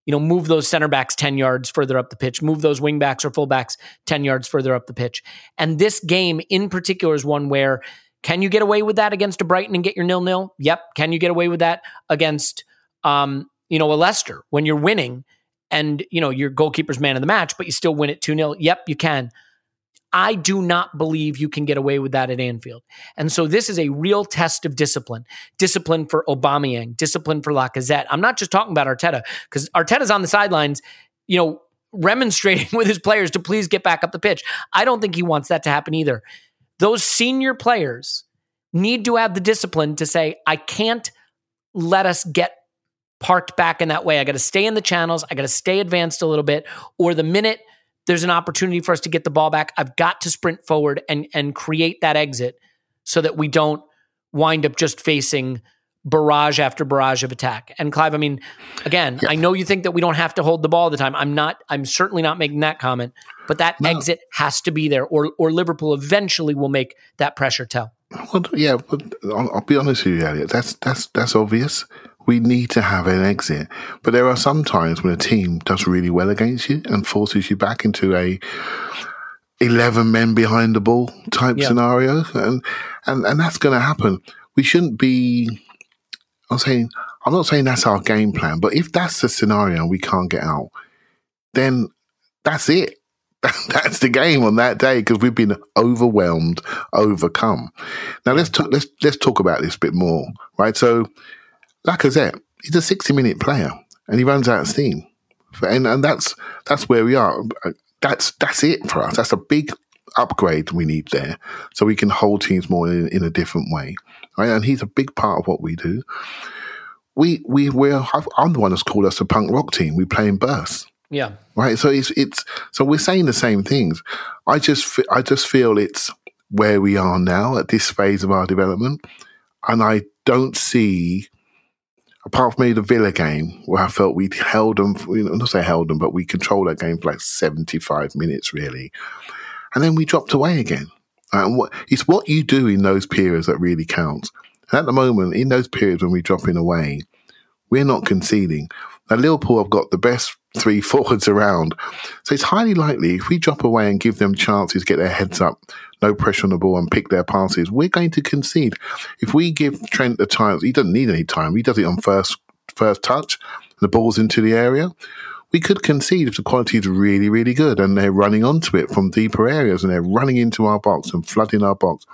you know, move those center backs 10 yards further up the pitch, move those wing backs or fullbacks 10 yards further up the pitch. And this game in particular is one where Can you get away with that against a Brighton and get your nil nil? Yep. Can you get away with that against um, you know, a Leicester when you're winning and you know your goalkeeper's man of the match, but you still win it 2 0? Yep, you can. I do not believe you can get away with that at Anfield. And so this is a real test of discipline. Discipline for Aubameyang, discipline for Lacazette. I'm not just talking about Arteta because Arteta's on the sidelines, you know, remonstrating *laughs* with his players to please get back up the pitch. I don't think he wants that to happen either. Those senior players need to have the discipline to say, I can't let us get parked back in that way. I got to stay in the channels. I got to stay advanced a little bit. Or the minute there's an opportunity for us to get the ball back, I've got to sprint forward and and create that exit so that we don't wind up just facing barrage after barrage of attack. And Clive, I mean, again, yeah. I know you think that we don't have to hold the ball all the time. I'm not. I'm certainly not making that comment. But that no. exit has to be there, or or Liverpool eventually will make that pressure tell. Well, yeah, but I'll, I'll be honest with you, Elliot. That's that's that's obvious. We need to have an exit. But there are some times when a team does really well against you and forces you back into a 11 men behind the ball type yeah. scenario. And, and, and that's going to happen. We shouldn't be, I'm saying, I'm not saying that's our game plan, but if that's the scenario and we can't get out, then that's it. *laughs* that's the game on that day because we've been overwhelmed, overcome. Now let's talk, let's let's talk about this a bit more, right? So Lacazette, he's a 60 minute player and he runs out of steam. And, and that's that's where we are. That's that's it for us. That's a big upgrade we need there, so we can hold teams more in, in a different way. Right? And he's a big part of what we do. We we we're I'm the one that's called us a punk rock team. We play in bursts. Yeah. Right. So it's it's so we're saying the same things. I just I just feel it's where we are now at this phase of our development, and I don't see apart from maybe the Villa game where I felt we held them, you know, not say held them, but we controlled that game for like 75 minutes really. And then we dropped away again. And what, it's what you do in those periods that really counts. And at the moment, in those periods when we're dropping away, we're not conceding. Now, Liverpool have got the best three *laughs* forwards around. So it's highly likely if we drop away and give them chances, get their heads up, no pressure on the ball, and pick their passes, we're going to concede. If we give Trent the time, he doesn't need any time. He does it on first first touch. The ball's into the area. We could concede if the quality is really, really good and they're running onto it from deeper areas and they're running into our box and flooding our box.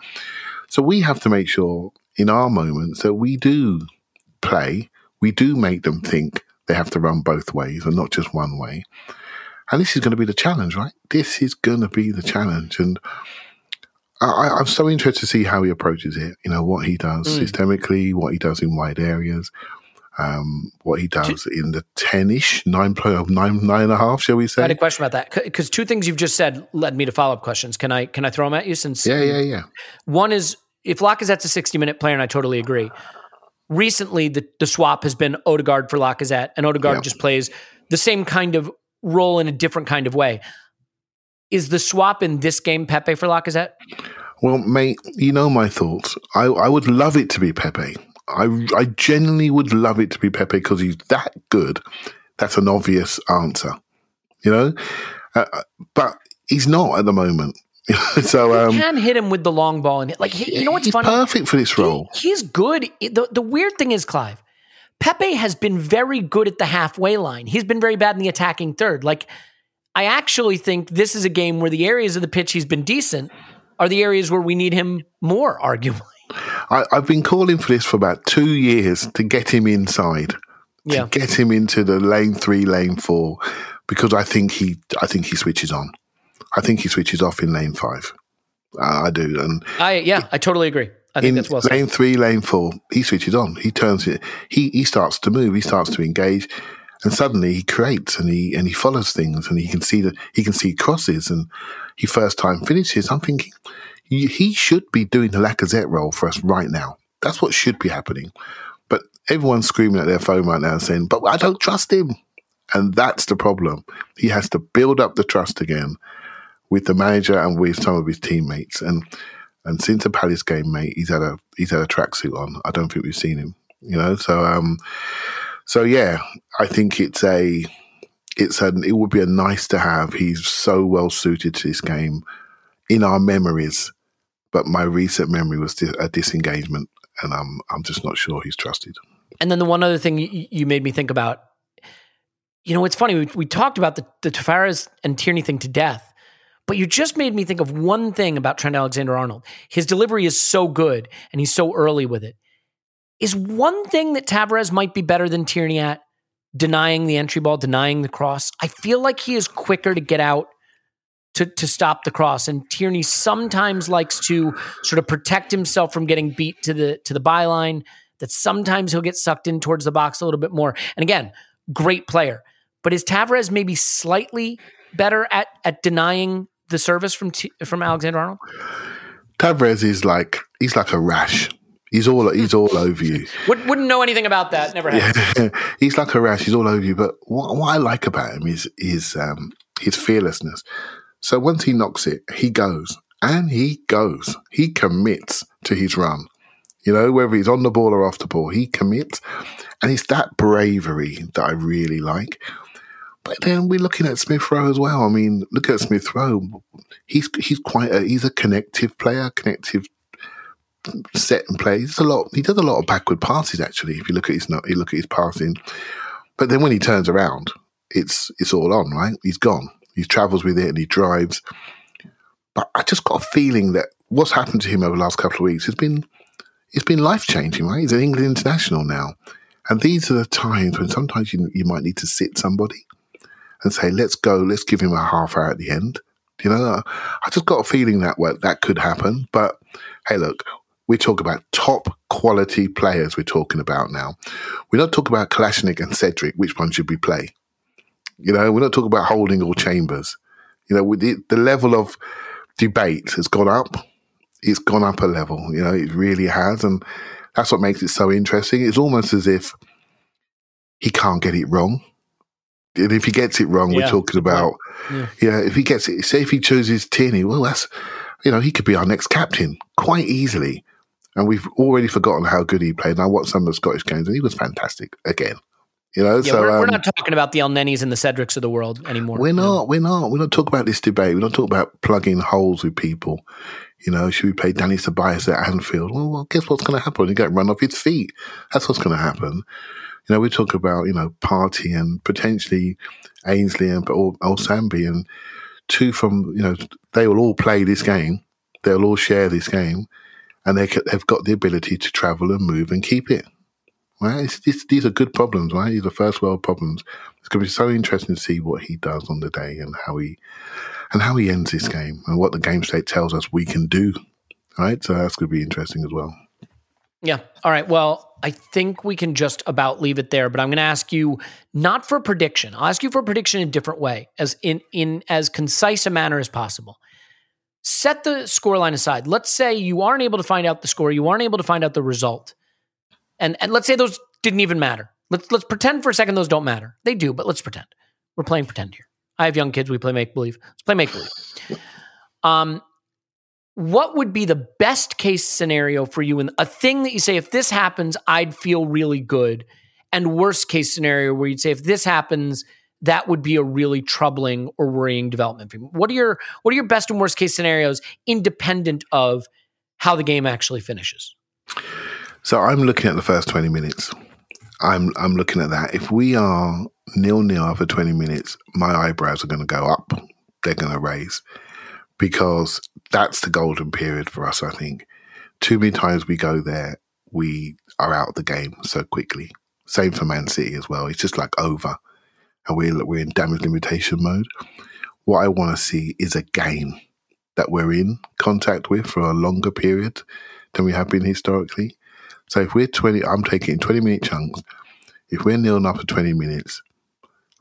So we have to make sure in our moments that we do play, we do make them think they have to run both ways and not just one way. And this is going to be the challenge, right? This is going to be the challenge. And I, am so interested to see how he approaches it. You know, what he does mm. systemically, what he does in wide areas, um, what he does in the 10 ish, nine, nine, nine and a half, shall we say? I had a question about that because two things you've just said led me to follow up questions. Can I, can I throw them at you since? Yeah, yeah, yeah. One is if Lacazette's a 60 minute player, and I totally agree recently the, the swap has been Odegaard for Lacazette, and Odegaard just plays the same kind of role in a different kind of way. Is the swap in this game Pepe for Lacazette? Well, mate, you know my thoughts. I, I would love it to be Pepe. I, I genuinely would love it to be Pepe because he's that good. That's an obvious answer, you know? Uh, uh but he's not at the moment. *laughs* so um, you can hit him with the long ball and hit. like he, you know what's he's funny? Perfect for this role. He, he's good. The the weird thing is Clive. Pepe has been very good at the halfway line. He's been very bad in the attacking third. Like I actually think this is a game where the areas of the pitch he's been decent are the areas where we need him more, *laughs* arguably. I, have been calling for this for about two years to get him inside, yeah. to get him into the lane three, lane four, because I think he, I think he switches on. I think he switches off in lane five. Uh, I do, and I yeah, I totally agree. I think that's well said. Lane three, lane four, he switches on. He turns it. He he starts to move. He starts to engage, and suddenly he creates and he and he follows things, and he can see that he can see crosses, and he first time finishes. I'm thinking he should be doing the Lacazette role for us right now. That's what should be happening. But everyone's screaming at their phone right now saying, "But I don't trust him," and that's the problem. He has to build up the trust again with the manager and with some of his teammates. And and since the Palace game, mate, he's had a he's had a tracksuit on. I don't think we've seen him. You know, so um, so yeah, I think it's a it's an it would be a nice to have. He's so well suited to this game in our memories. but my recent memory was a disengagement, and I'm I'm just not sure he's trusted. And then the one other thing you, made me think about, you know, it's funny. We, we talked about the, the Tavares and Tierney thing to death, but you just made me think of one thing about Trent Alexander Arnold. His delivery is so good and he's so early with it. Is one thing that Tavares might be better than Tierney at denying the entry ball, denying the cross? I feel like he is quicker to get out to, to stop the cross. And Tierney sometimes likes to sort of protect himself from getting beat to the to the byline. That sometimes he'll get sucked in towards the box a little bit more. And again, great player. But is Tavares maybe slightly better at at denying the service from T- from Alexander Arnold? Tavares is like he's like a rash. He's all he's all over you. Would, wouldn't know anything about that. Never had. Yeah, *laughs* he's like a rash. He's all over you. But what, what I like about him is is um, his fearlessness. So once he knocks it, he goes and he goes. He commits to his run. You know, whether he's on the ball or off the ball, he commits, and it's that bravery that I really like. But then we're looking at Smith Rowe as well. I mean, look at Smith Rowe. He's he's quite a he's a connective player, connective set and play. He's a lot. He does a lot of backward passes actually. If you look at his you look at his passing, but then when he turns around, it's it's all on. Right, he's gone. He travels with it and he drives. But I just got a feeling that what's happened to him over the last couple of weeks has been it's been life changing. Right, he's an England international now, and these are the times when sometimes you you might need to sit somebody and say, "Let's go. Let's give him a half hour at the end." You know, I just got a feeling that well, that could happen. But hey, look, we talk about top quality players. We're talking about now. We're not talking about Kolasinac and Cedric. Which one should we play? You know, we're not talking about Holding or Chambers. You know, the, the level of debate has gone up. It's gone up a level. You know, it really has, and that's what makes it so interesting. It's almost as if he can't get it wrong. And if he gets it wrong, Yeah, we're talking about Yeah. yeah, if he gets it, say if he chooses Tierney, well, that's you know he could be our next captain quite easily. And we've already forgotten how good he played. And I watched some of the Scottish games, and he was fantastic again. You know, Yeah, so we're, we're um, not talking about the Elnenys and the Cedrics of the world anymore. we're not, we're not, we're not talking about this debate. We're not talking about plugging holes with people. You know, should we play Dani Ceballos at Anfield? Well, well guess what's going to happen? He get run off his feet. That's what's going to happen. You know, we talk about you know Partey and potentially Ainsley and or, or Sambi and two from you know they will all play this game. They'll all share this game, and they they've got the ability to travel and move and keep it. Right? It's, it's, these are good problems, right? These are first world problems. It's going to be so interesting to see what he does on the day and how he and how he ends this game and what the game state tells us we can do. Right? So that's going to be interesting as well. Yeah. All right. Well, I think we can just about leave it there, but I'm going to ask you not for prediction. I'll ask you for a prediction in a different way, as in in as concise a manner as possible. Set the scoreline aside. Let's say you aren't able to find out the score, you aren't able to find out the result. And and let's say those didn't even matter. Let's let's pretend for a second those don't matter. They do, but let's pretend. We're playing pretend here. I have young kids, we play make believe. Let's play make believe. *laughs* Um what would be the best case scenario for you and a thing that you say if this happens i'd feel really good and worst case scenario where you'd say if this happens that would be a really troubling or worrying development for you what are your what are your best and worst case scenarios independent of how the game actually finishes So I'm looking at the first 20 minutes. I'm I'm looking at that. If we are nil nil after 20 minutes, my eyebrows are going to go up. They're going to raise because that's the golden period for us. I think too many times we go there, we are out of the game so quickly. Same for Man City as well. It's just like over, and we're we're in damage limitation mode. What I want to see is a game that we're in contact with for a longer period than we have been historically. So if we're 20, I'm taking 20 minute chunks. If we're nil after 20 minutes,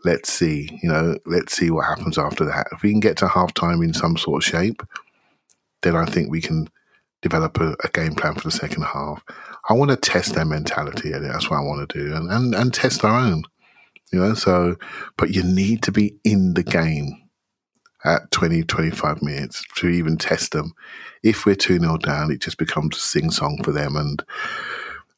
let's see, you know, let's see what happens after that. If we can get to half time in some sort of shape, then I think we can develop a, a game plan for the second half. I want to test their mentality, and that's what I want to do, and, and, and test our own, you know. So, but you need to be in the game at 20, 25 minutes to even test them. If we're 2 0 down, it just becomes a sing song for them. And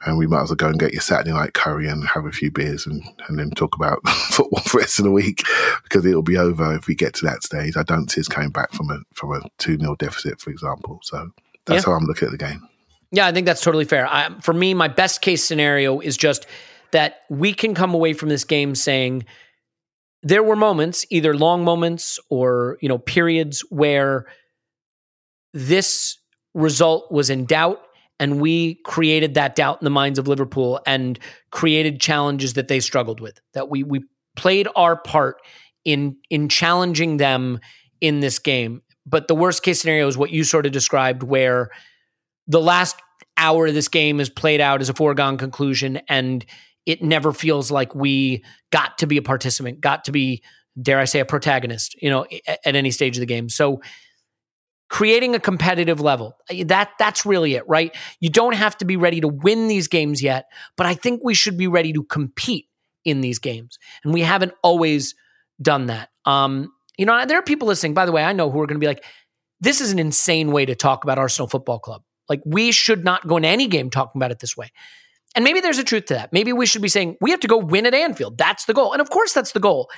and we might as well go and get your Saturday night curry and have a few beers and, and then talk about *laughs* football for the rest of the week because it'll be over if we get to that stage. I don't see us coming back from a from a 2 0 deficit, for example. So That's Yeah. how I'm looking at the game. Yeah, I think that's totally fair. I, for me, my best case scenario is just that we can come away from this game saying there were moments, either long moments or you know periods where this result was in doubt, and we created that doubt in the minds of Liverpool and created challenges that they struggled with. That we we played our part in in challenging them in this game. But the worst case scenario is what you sort of described, where the last hour of this game is played out as a foregone conclusion and it never feels like we got to be a participant got to be dare i say a protagonist you know at, any stage of the game so creating a competitive level that that's really it right you don't have to be ready to win these games yet but i think we should be ready to compete in these games and we haven't always done that um you know there are people listening by the way i know who are going to be like this is an insane way to talk about arsenal football club like we should not go into any game talking about it this way. And maybe there's a truth to that. Maybe we should be saying we have to go win at Anfield. That's the goal. And of course that's the goal.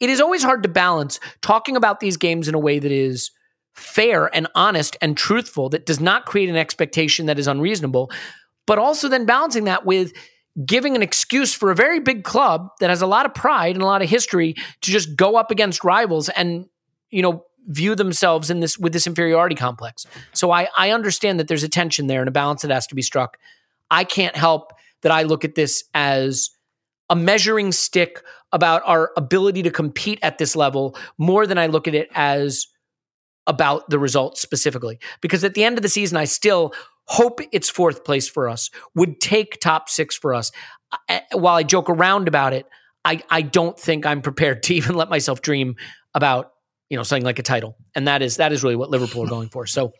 It is always hard to balance talking about these games in a way that is fair and honest and truthful that does not create an expectation that is unreasonable, but also then balancing that with giving an excuse for a very big club that has a lot of pride and a lot of history to just go up against rivals and you know view themselves in this with this inferiority complex. So I I understand that there's a tension there and a balance that has to be struck. I can't help that I look at this as a measuring stick about our ability to compete at this level more than I look at it as about the results specifically. Because at the end of the season, I still hope it's fourth place for us, would take top six for us. I- While I joke around about it, I, I don't think I'm prepared *laughs* to even let myself dream about you know something like a title, and that is that is really what Liverpool are going for. So,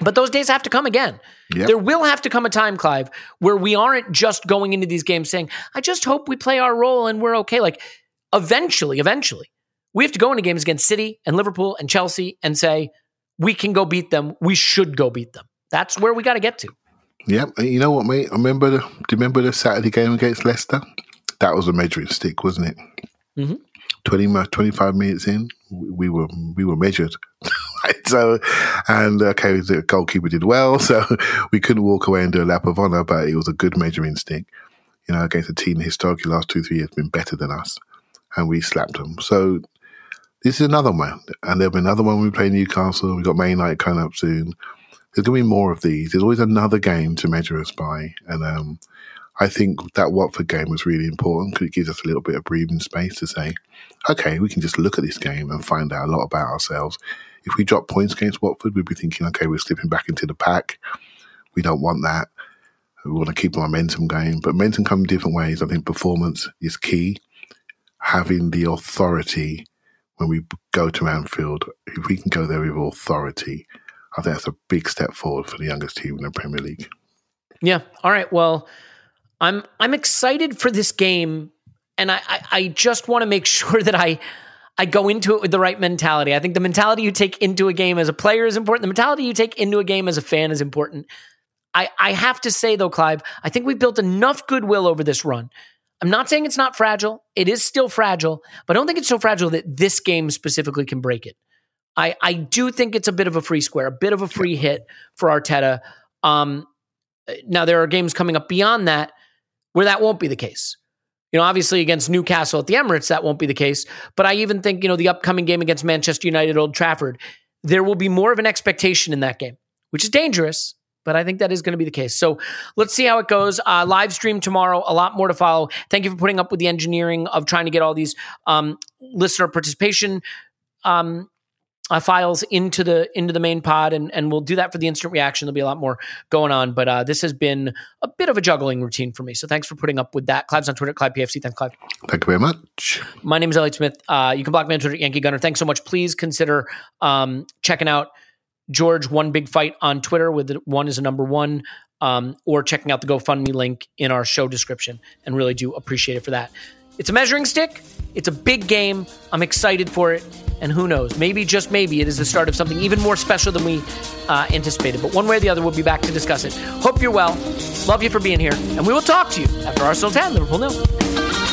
but those days have to come again. Yep. There will have to come a time, Clive, where we aren't just going into these games saying, "I just hope we play our role and we're okay." Like eventually, eventually, we have to go into games against City and Liverpool and Chelsea and say we can go beat them. We should go beat them. That's where we got to get to. Yeah, you know what, mate? I remember the. Do you remember the Saturday game against Leicester? That was a measuring stick, wasn't it? Mhm. 20, 25 minutes in, we were we were measured. *laughs* So, and okay, the goalkeeper did well, *laughs* so we couldn't walk away and do a lap of honour, but it was a good measuring stick. You know, against a team historically last two three years been better than us, and we slapped them. So this is another one, and there'll be another one when we play Newcastle. We've got Man United coming up soon. There's going to be more of these. There's always another game to measure us by, and um, I think that Watford game was really important because it gives us a little bit of breathing space to say, okay, we can just look at this game and find out a lot about ourselves. If we drop points against Watford, we'd be thinking, okay, we're slipping back into the pack. We don't want that. We want to keep momentum going. But momentum comes in different ways. I think performance is key. Having the authority when we go to Anfield, if we can go there with authority, I think that's a big step forward for the youngest team in the Premier League. Yeah. All right. Well, I'm I'm excited for this game, and I I, I just want to make *laughs* sure that I I go into it with the right mentality. I think the mentality you take into a game as a player is important. The mentality you take into a game as a fan is important. I I have to say though, Clive, I think we've built enough goodwill over this run. I'm not saying it's not fragile. It is still fragile, but I don't think it's so fragile that this game specifically can break it. I, I do think it's a bit of a free square, a bit of a free hit for Arteta. Um, now there are games coming up beyond that where that won't be the case. You know, obviously against Newcastle at the Emirates, that won't be the case. But I even think, you know, the upcoming game against Manchester United Old Trafford, there will be more of an expectation in that game, which is dangerous. But I think that is going to be the case. So let's see how it goes. Uh, live stream tomorrow, a lot more to follow. Thank you for putting up with the engineering of trying to get all these um, listener participation um, uh, files into the into the main pod, and and we'll do that for the instant reaction. There'll be a lot more going on, but uh, this has been a bit of a juggling routine for me. So thanks for putting up with that. Clive's on Twitter, Clive PFC. Thanks, Clive. Thank you very much. My name is Elliot Smith. Uh, you can block me on Twitter, Yankee Gunner. Thanks so much. Please consider um, checking out George One Big Fight on Twitter with the one is a number one, um, or checking out the GoFundMe link in our show description. And really do appreciate it for that. It's a measuring stick. It's a big game. I'm excited for it. And who knows? Maybe, just maybe, it is the start of something even more special than we uh, anticipated. But one way or the other, we'll be back to discuss it. Hope you're well. Love you for being here. And we will talk to you after Arsenal 10, Liverpool nil.